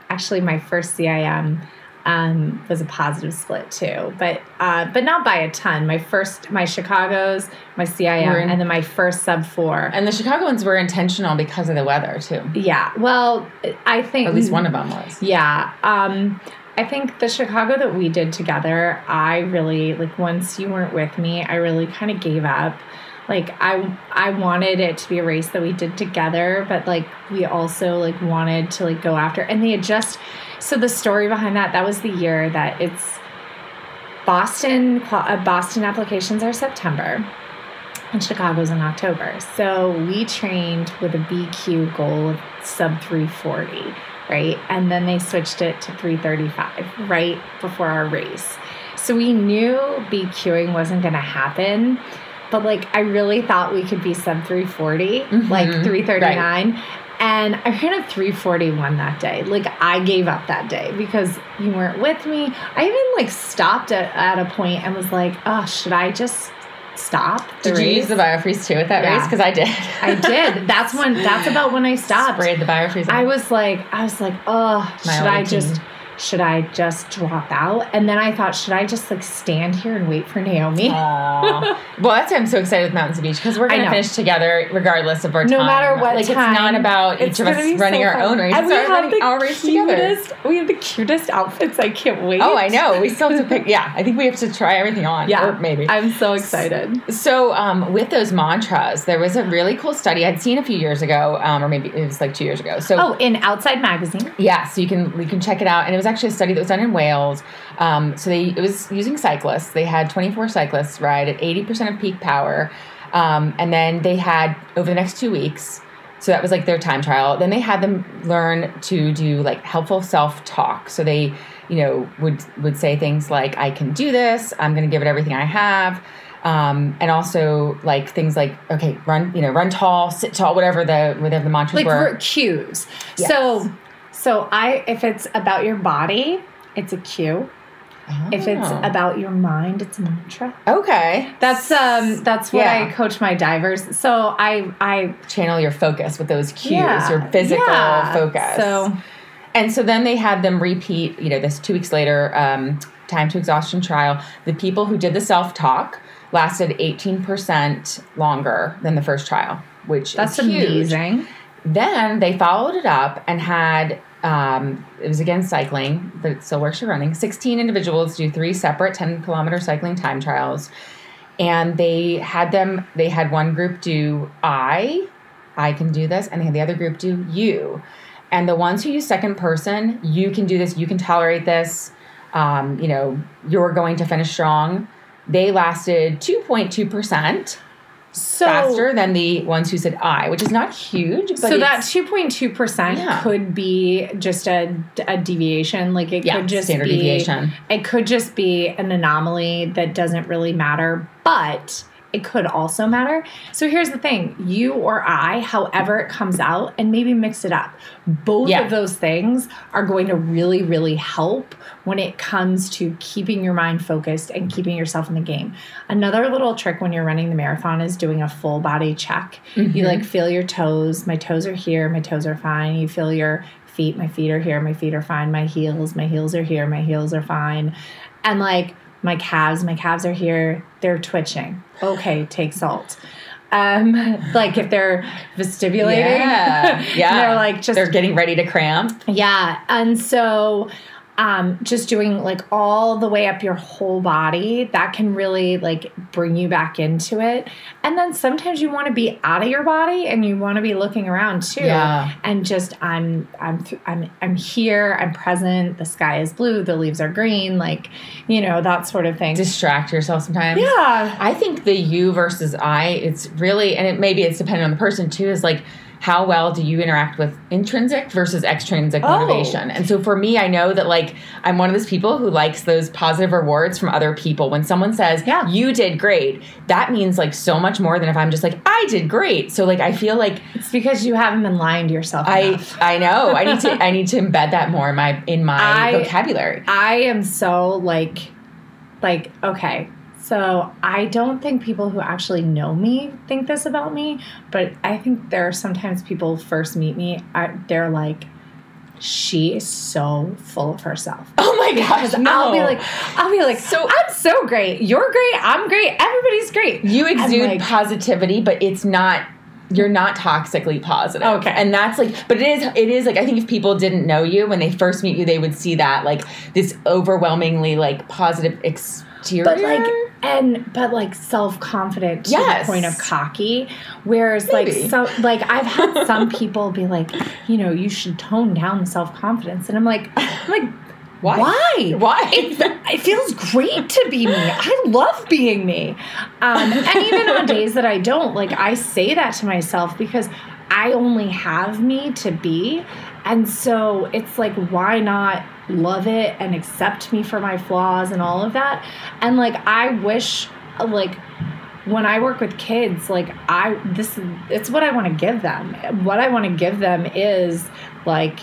actually my first CIM um, was a positive split too, but uh, but not by a ton. My first, my Chicago's, my CIM, in, and then my first sub four. And the Chicago ones were intentional because of the weather too. Yeah, well, I think at least one of them was. Yeah, um, I think the Chicago that we did together, I really like. Once you weren't with me, I really kind of gave up like I I wanted it to be a race that we did together, but like we also like wanted to like go after and they had just so the story behind that that was the year that it's Boston uh, Boston applications are September and Chicago's in October. So we trained with a BQ goal of sub 340, right? And then they switched it to 335 right before our race. So we knew BQing wasn't going to happen but like I really thought we could be sub 340, mm-hmm. like 339. Right. And I ran a 341 that day. Like I gave up that day because you weren't with me. I even like stopped at, at a point and was like, oh, should I just stop did race? you use the biofreeze too at that yeah. race because i did i did that's when that's about when i stopped sprayed the biofreeze i was like i was like oh My should i just should I just drop out? And then I thought, should I just like stand here and wait for Naomi? Well, that's why I'm so excited with Mountains to Beach because we're gonna finish together regardless of our no time. No matter what like time. it's not about each of us running so our fun. own race. And we have running the our race together. cutest, we have the cutest outfits. I can't wait. Oh, I know. We still have to pick. Yeah, I think we have to try everything on. Yeah, or maybe. I'm so excited. So, um, with those mantras, there was a really cool study I'd seen a few years ago, um, or maybe it was like two years ago. So, Oh, in Outside Magazine. yeah, so you can you can check it out, and it was actually a study that was done in Wales. Um, so they it was using cyclists. They had 24 cyclists ride at 80 percent of peak power, um, and then they had over the next two weeks. So that was like their time trial. Then they had them learn to do like helpful self talk. So they, you know, would would say things like, "I can do this. I'm going to give it everything I have." Um, and also like things like okay, run, you know, run tall, sit tall, whatever the whatever the mantras like were. cues. Yes. So, so I if it's about your body, it's a cue. If it's Oh. about your mind, it's a mantra. okay, That's um that's what Yeah. I coach my divers. So I I channel your focus with those cues, yeah, your physical yeah. focus. So and so then they had them repeat, you know, this two weeks later, um, time to exhaustion trial. The people who did the self talk lasted 18% longer than the first trial, which that's is huge. amazing. Then they followed it up and had um, it was again cycling, but it still works for running. 16 individuals do three separate 10 kilometer cycling time trials. And they had them, they had one group do I, I can do this, and they had the other group do you. And the ones who use second person, you can do this, you can tolerate this, um, you know, you're going to finish strong. They lasted 2.2% So faster than the ones who said I, which is not huge. But so that two point two percent Yeah. could be just a, a deviation. Like it yeah, could just standard be deviation. it could just be an anomaly that doesn't really matter, but it could also matter. So here's the thing you or I, however it comes out, and maybe mix it up. Both Yeah. of those things are going to really, really help when it comes to keeping your mind focused and keeping yourself in the game. Another little trick when you're running the marathon is doing a full body check. Mm-hmm. You like feel your toes. My toes are here, my toes are fine. You feel your feet, my feet are here, my feet are fine. My heels, my heels are here, my heels are fine. And like my calves, my calves are here, they're twitching. Okay, take salt. Um, like if they're vestibulating, Yeah, yeah. they're like just they're getting ready to cramp. yeah. And so um just doing like all the way up your whole body that can really like bring you back into it and then sometimes you want to be out of your body and you want to be looking around too Yeah. and just i'm i'm i'm i'm here i'm present the sky is blue the leaves are green like you know that sort of thing Distract yourself sometimes. yeah I think the you versus I, it's really, and it maybe it's dependent on the person too, is like how well do you interact with intrinsic versus extrinsic Oh. motivation? And so for me, I know that like I'm one of those people who likes those positive rewards from other people. When someone says, Yeah. you did great, that means like so much more than if I'm just like, I did great. So like I feel like it's because you haven't been lying to yourself I enough. I know. I need to I need to embed that more in my in my I- vocabulary. I am so like, like okay. So I don't think people who actually know me think this about me, but I think there are sometimes people first meet me, I, they're like, she is so full of herself. Oh my gosh, no. I'll be like, I'll be like, So- I'm so great. You're great. I'm great. Everybody's great. you exude like- positivity, but it's not you're not toxically positive. Okay. And that's like but it is it is like I think if people didn't know you when they first meet you, they would see that like this overwhelmingly like positive exterior. but like and but like self-confident to Yes. the point of cocky whereas like Maybe. so like i've had some people be like you know you should tone down the self-confidence and i'm like i'm like Why? why Why? it, it feels great to be me i love being me um, and even on days that i don't like i say that to myself because i only have me to be and so it's like why not love it and accept me for my flaws and all of that. And like i wish like when i work with kids like i this it's what i want to give them. What i want to give them is like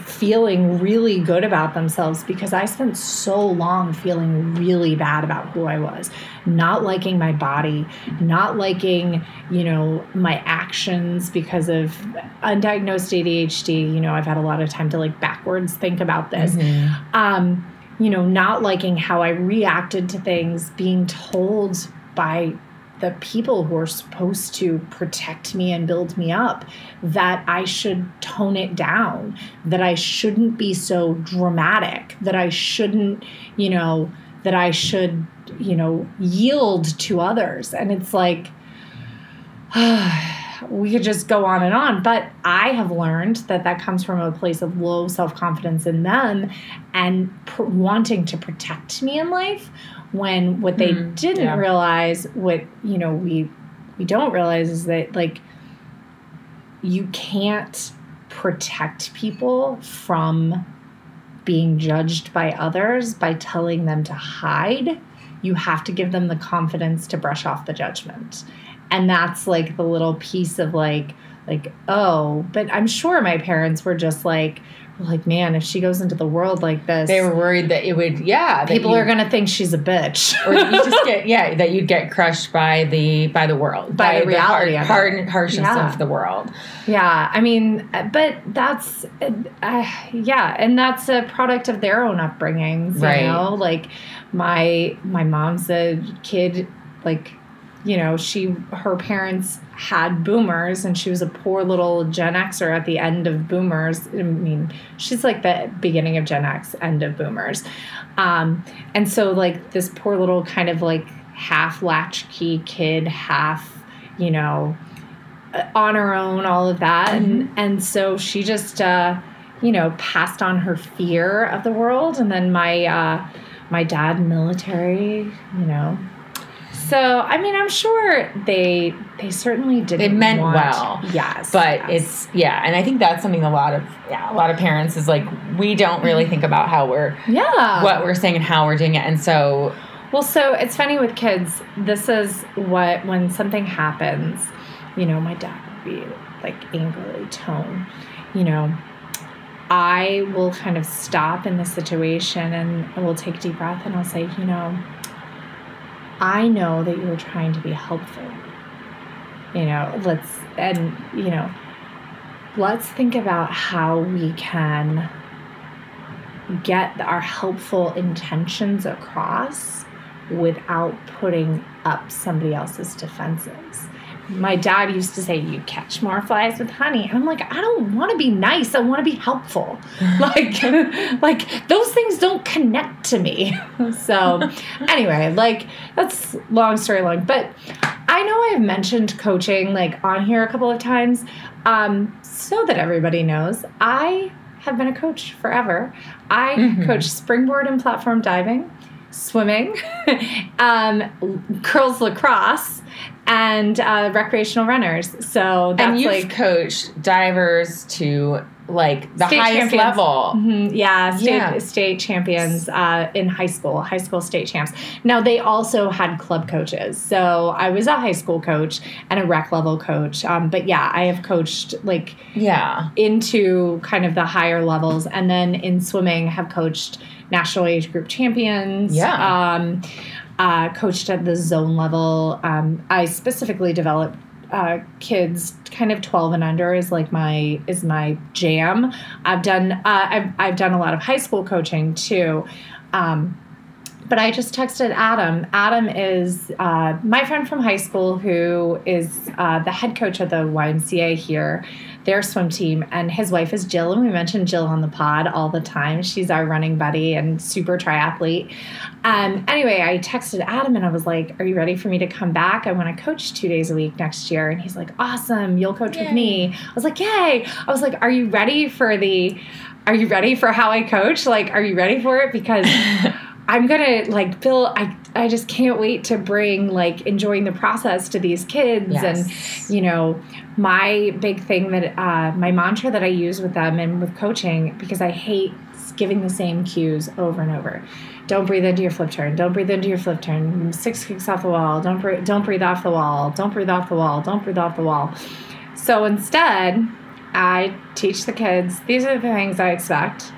feeling really good about themselves because I spent so long feeling really bad about who I was, not liking my body, not liking, you know, my actions because of undiagnosed ADHD. You know, I've had a lot of time to like backwards think about this. Mm-hmm. Um, you know, not liking how I reacted to things, being told by the people who are supposed to protect me and build me up that I should tone it down, that I shouldn't be so dramatic, that I shouldn't, you know, that I should, you know, yield to others. And it's like, we could just go on and on. But I have learned that that comes from a place of low self confidence in them and pr- wanting to protect me in life when what they mm, didn't yeah. realize what you know we we don't realize is that like you can't protect people from being judged by others by telling them to hide you have to give them the confidence to brush off the judgment and that's like the little piece of like like oh but i'm sure my parents were just like like, man, if she goes into the world like this, they were worried that it would, yeah, people are gonna think she's a bitch, or you just get, yeah, that you'd get crushed by the by the world, by, by the reality, the hard, hard harshness yeah. of the world. Yeah, I mean, but that's, uh, yeah, and that's a product of their own upbringings, right? Know, like my my mom's a kid, like you know, she her parents had boomers and she was a poor little Gen Xer at the end of boomers. I mean, she's like the beginning of Gen X, end of boomers. Um, and so like this poor little kind of like half latchkey kid, half, you know, uh, on her own, all of that. Mm-hmm. And and so she just uh, you know, passed on her fear of the world. And then my uh my dad military, you know, so I mean, I'm sure they they certainly didn't. They meant want, well, yes. But yes. it's yeah, and I think that's something a lot of yeah a lot of parents is like we don't really mm-hmm. think about how we're yeah what we're saying and how we're doing it, and so well, so it's funny with kids. This is what when something happens, you know, my dad would be like angrily tone, you know. I will kind of stop in the situation and I will take deep breath and I'll say, you know, I know that you're trying to be helpful. You know, let's, and, you know, let's think about how we can get our helpful intentions across without putting up somebody else's defenses my dad used to say you catch more flies with honey. And i'm like i don't want to be nice. I want to be helpful. Like like those things don't connect to me. So anyway like that's long story long. But i know i've mentioned coaching like on here a couple of times. Um, so that everybody knows i have been a coach forever. I mm-hmm. coach springboard and platform diving swimming um, girls lacrosse and uh, recreational runners. So that's and you've like coached divers to like the highest champions. level. Mm-hmm. Yeah, state, yeah. state champions uh, in high school, high school state champs. Now they also had club coaches. So I was a high school coach and a rec level coach. Um, but yeah, I have coached like yeah into kind of the higher levels, and then in swimming have coached national age group champions. Yeah. Um, uh, coached at the zone level. Um, I specifically developed uh, kids kind of 12 and under is like my is my jam i've done uh, I've, I've done a lot of high school coaching too um, but I just texted Adam. Adam is uh, my friend from high school who is uh, the head coach of the YMCA here, their swim team, and his wife is Jill. And we mention Jill on the pod all the time. She's our running buddy and super triathlete. Um, anyway, I texted Adam and I was like, Are you ready for me to come back? I want to coach two days a week next year. And he's like, Awesome, you'll coach Yay. with me. I was like, Yay. I was like, Are you ready for the. Are you ready for how I coach? Like, are you ready for it? Because I'm gonna like Bill. I I just can't wait to bring like enjoying the process to these kids, yes. and you know, my big thing that uh, my mantra that I use with them and with coaching because I hate giving the same cues over and over. Don't breathe into your flip turn. Don't breathe into your flip turn. Six kicks off the wall. Don't breathe, don't breathe off the wall. Don't breathe off the wall. Don't breathe off the wall. So instead, I teach the kids these are the things I expect.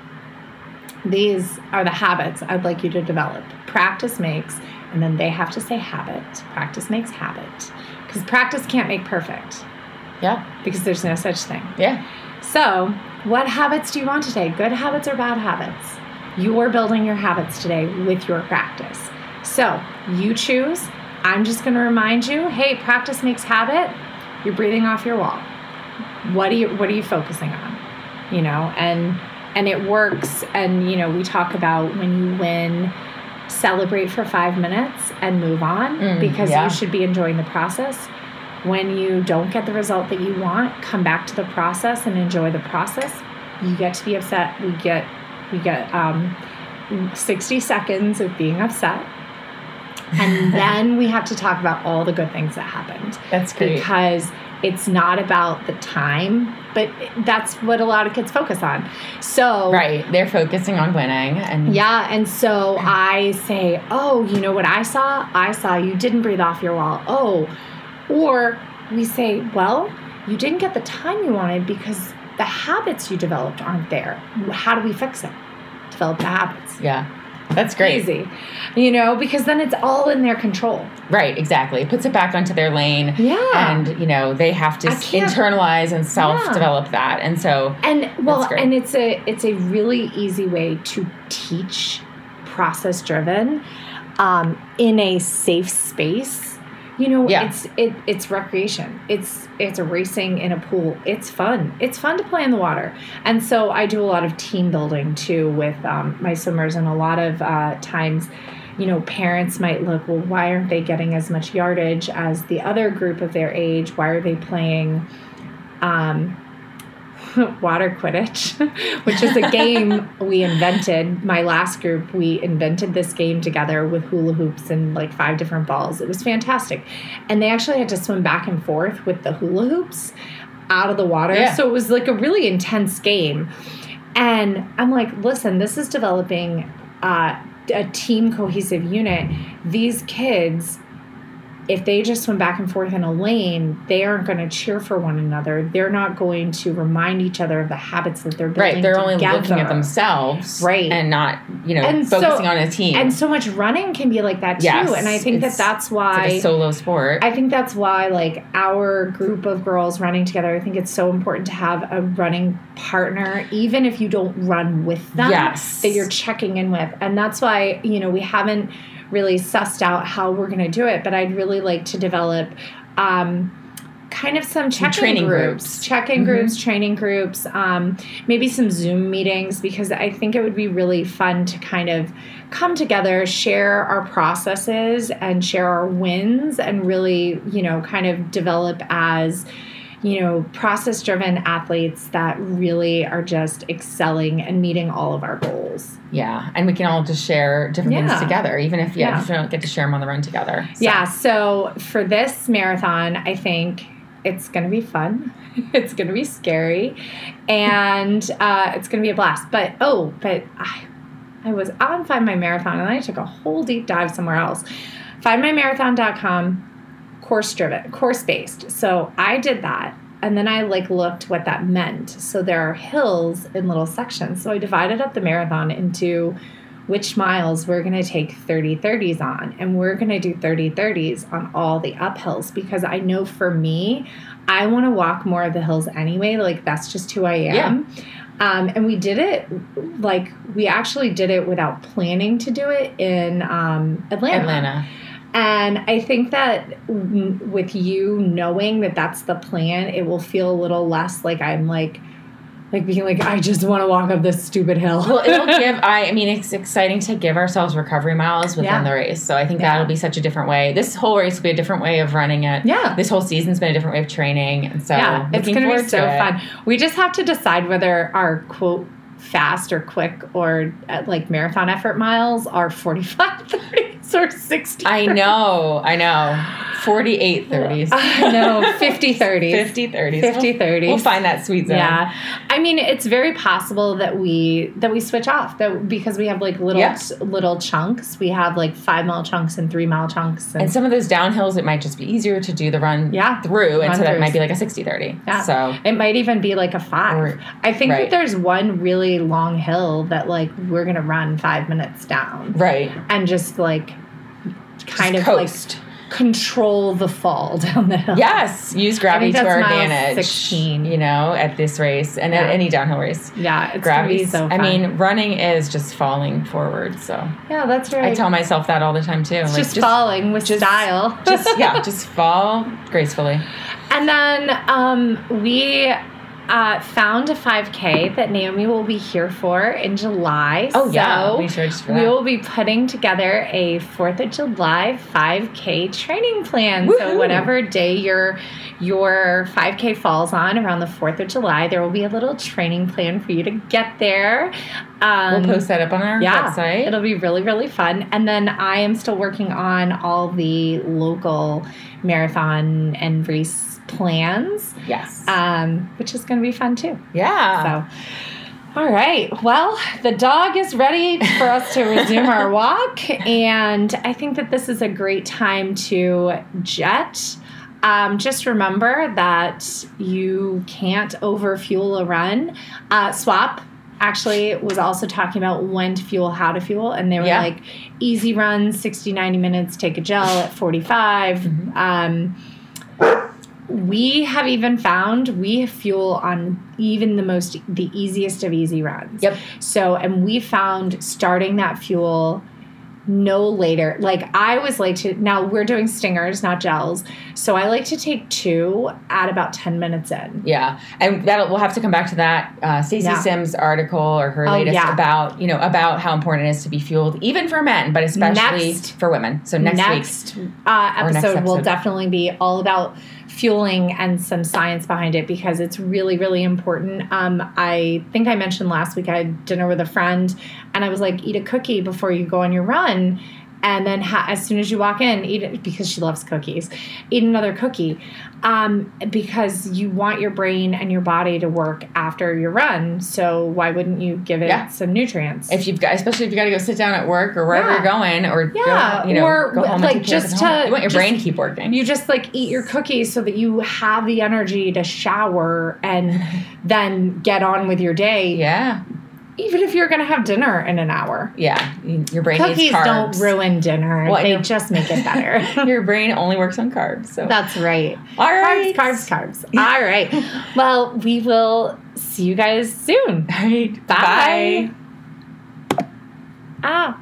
These are the habits I'd like you to develop. Practice makes, and then they have to say habit. Practice makes habit. Because practice can't make perfect, Yeah. because there's no such thing. Yeah. So, what habits do you want today? Good habits or bad habits? You're building your habits today with your practice. So, you choose. I'm just going to remind you, hey, practice makes habit. You're breathing off your wall. What are you what are you focusing on? You know, and and it works and you know, we talk about when you win celebrate for 5 minutes and move on Mm, because yeah. you should be enjoying the process. When you don't get the result that you want come back to the process and enjoy the process. You get to be upset. We get we get um, 60 seconds of being upset. And then we have to talk about all the good things that happened. That's great. because it's not about the time but that's what a lot of kids focus on so Right. They're focusing on winning and yeah, and so I say, "Oh, you know what I saw? I saw you didn't breathe off your wall." Oh, or we say, "Well, you didn't get the time you wanted because the habits you developed aren't there. How do we fix it? Develop the habits." Yeah. That's great. Easy, you know, because then it's all in their control. Right, exactly. It puts it back onto their lane. Yeah. And, you know, they have to I s- can't- internalize and self develop that. And so, and well That's great. and it's a it's a really easy way to teach process driven um, in a safe space you know Yeah. it's it, it's recreation. It's it's racing in a pool. It's fun. It's fun to play in the water. And so i do a lot of team building too with um, my swimmers and a lot of uh, times you know parents might look well why aren't they getting as much yardage as the other group of their age? Why are they playing um, water quidditch, which is a game we invented. My last group, we invented this game together with hula hoops and like five different balls. It was fantastic. And they actually had to swim back and forth with the hula hoops out of the water. Yeah. So it was like a really intense game. And I'm like, listen, this is developing uh, a team cohesive unit. These kids if they just swim back and forth in a lane, they aren't going to cheer for one another. They're not going to remind each other of the habits that they're building. right, they're only looking at together. themselves. Right. And not, you know, And so- focusing on a team. And so much running can be like that too. Yes, and I think that that's why like a solo sport. I think that's why, like, our group of girls running together, I think it's so important to have a running partner, even if you don't run with them, Yes. that you're checking in with. And that's why, you know, we haven't really sussed out how we're going to do it, but I'd really like to develop. Um, kind of some check-in training groups, groups. check-in Mhm. groups, training groups, um, maybe some Zoom meetings because I think it would be really fun to kind of come together, share our processes, and share our wins, and really, you know, kind of develop as you know, process driven athletes that really are just excelling and meeting all of our goals. yeah. And we can all just share different Yeah. things together, even if, yeah, Yeah. if we don't get to share them on the run together. So- Yeah, so for this marathon, I think it's going to be fun. It's going to be scary, and uh, it's going to be a blast. But oh, but I, I was on Find My Marathon, and I took a whole deep dive somewhere else. FindMyMarathon.com, course driven, course based. So I did that. And then I like looked what that meant. So there are hills in little sections. So I divided up the marathon into which miles we're going to take 30 30s on. And we're going to do 30 30s on all the uphills because I know for me, I want to walk more of the hills anyway. Like that's just who I am. Um, and we did it like we actually did it without planning to do it in um, Atlanta. Atlanta. And I think that with you knowing that that's the plan, it will feel a little less like I'm like, like being like, I just want to walk up this stupid hill. Well, it'll give. I, I mean, it's exciting to give ourselves recovery miles within Yeah. the race. So I think Yeah. that'll be such a different way. This whole race will be a different way of running it. Yeah. This whole season's been a different way of training, and so yeah, it's going to be so it. fun. We just have to decide whether our quote fast or quick or uh, like marathon effort miles are 45 30s or 60. I know, I know. 48 30s. I know, 50 30s. 50 30s. 50 We'll- We'll find that sweet zone. Yeah, I mean, it's very possible that we that we switch off that because we have like little Yeah. little chunks. We have like five mile chunks and three mile chunks, and, And some of those downhills, it might just be easier to do the run Yeah. through. And so that might be like a 60 30. Yeah. So, it might even be like a five. Or- I think right. that there's one really long hill that like we're gonna run five minutes down right. and just like kind Just of coast. like control the fall down the hill. Yes, use gravity to our advantage. 16. You know, at this race and at any downhill race. yeah, it's Gravity. So. I mean, running is just falling forward. So yeah, that's right. I tell myself that all the time too. Like, just, falling with just- style. just yeah, just fall gracefully. And then um, we uh, found a 5K that Naomi will be here for in July. Oh yeah, So we searched for we will be putting together a 4th of July 5K training plan. So whatever day your your 5K falls on around the 4th of July, there will be a little training plan for you to get there. Um, We'll post that up on our yeah, website. it'll be really really fun. And then I am still working on all the local marathon and race plans, yes. um, which is going to be fun too. yeah. So, all right. Well, the dog is ready for us to resume our walk, and I think that this is a great time to jet. Um, just remember that you can't overfuel a run. Uh, Swap actually was also talking about when to fuel, how to fuel, and they were Yeah. like easy runs, 60, 90 minutes, take a gel at 45. Mm-hmm. Um, we have even found we fuel on even the most the easiest of easy runs. Yep. So and we found starting that fuel no later. Like I was like to now we're doing stingers, not gels. So I like to take two at about 10 minutes in. Yeah, and that we'll have to come back to that. Uh, Stacy Yeah. Sims article or her Oh, latest yeah. about you know about how important it is to be fueled, even for men, but especially Next. for women. So next, week, uh, Or next episode will definitely be all about fueling and some science behind it because it's really really important. Um, i think i mentioned last week i had dinner with a friend and i was like eat a cookie before you go on your run and then ha- as soon as you walk in eat it because she loves cookies eat another cookie um, because you want your brain and your body to work after your run so why wouldn't you give it Yeah. some nutrients if you've got, especially if you got to go sit down at work or wherever Yeah. you're going, or Yeah, go, you know, or, go home like, and take care of just to- you want your just- brain to keep working. You just like eat your cookies so that you have the energy to shower and then get on with your day. yeah, Even if you're going to have dinner in an hour. yeah, your brain Cookies needs carbs. don't ruin dinner. Well, they your- just make it better. your brain only works on carbs. So That's right. all right, Carbs, carbs, carbs. All right. Well, we will see you guys soon. All right, Bye. Ah.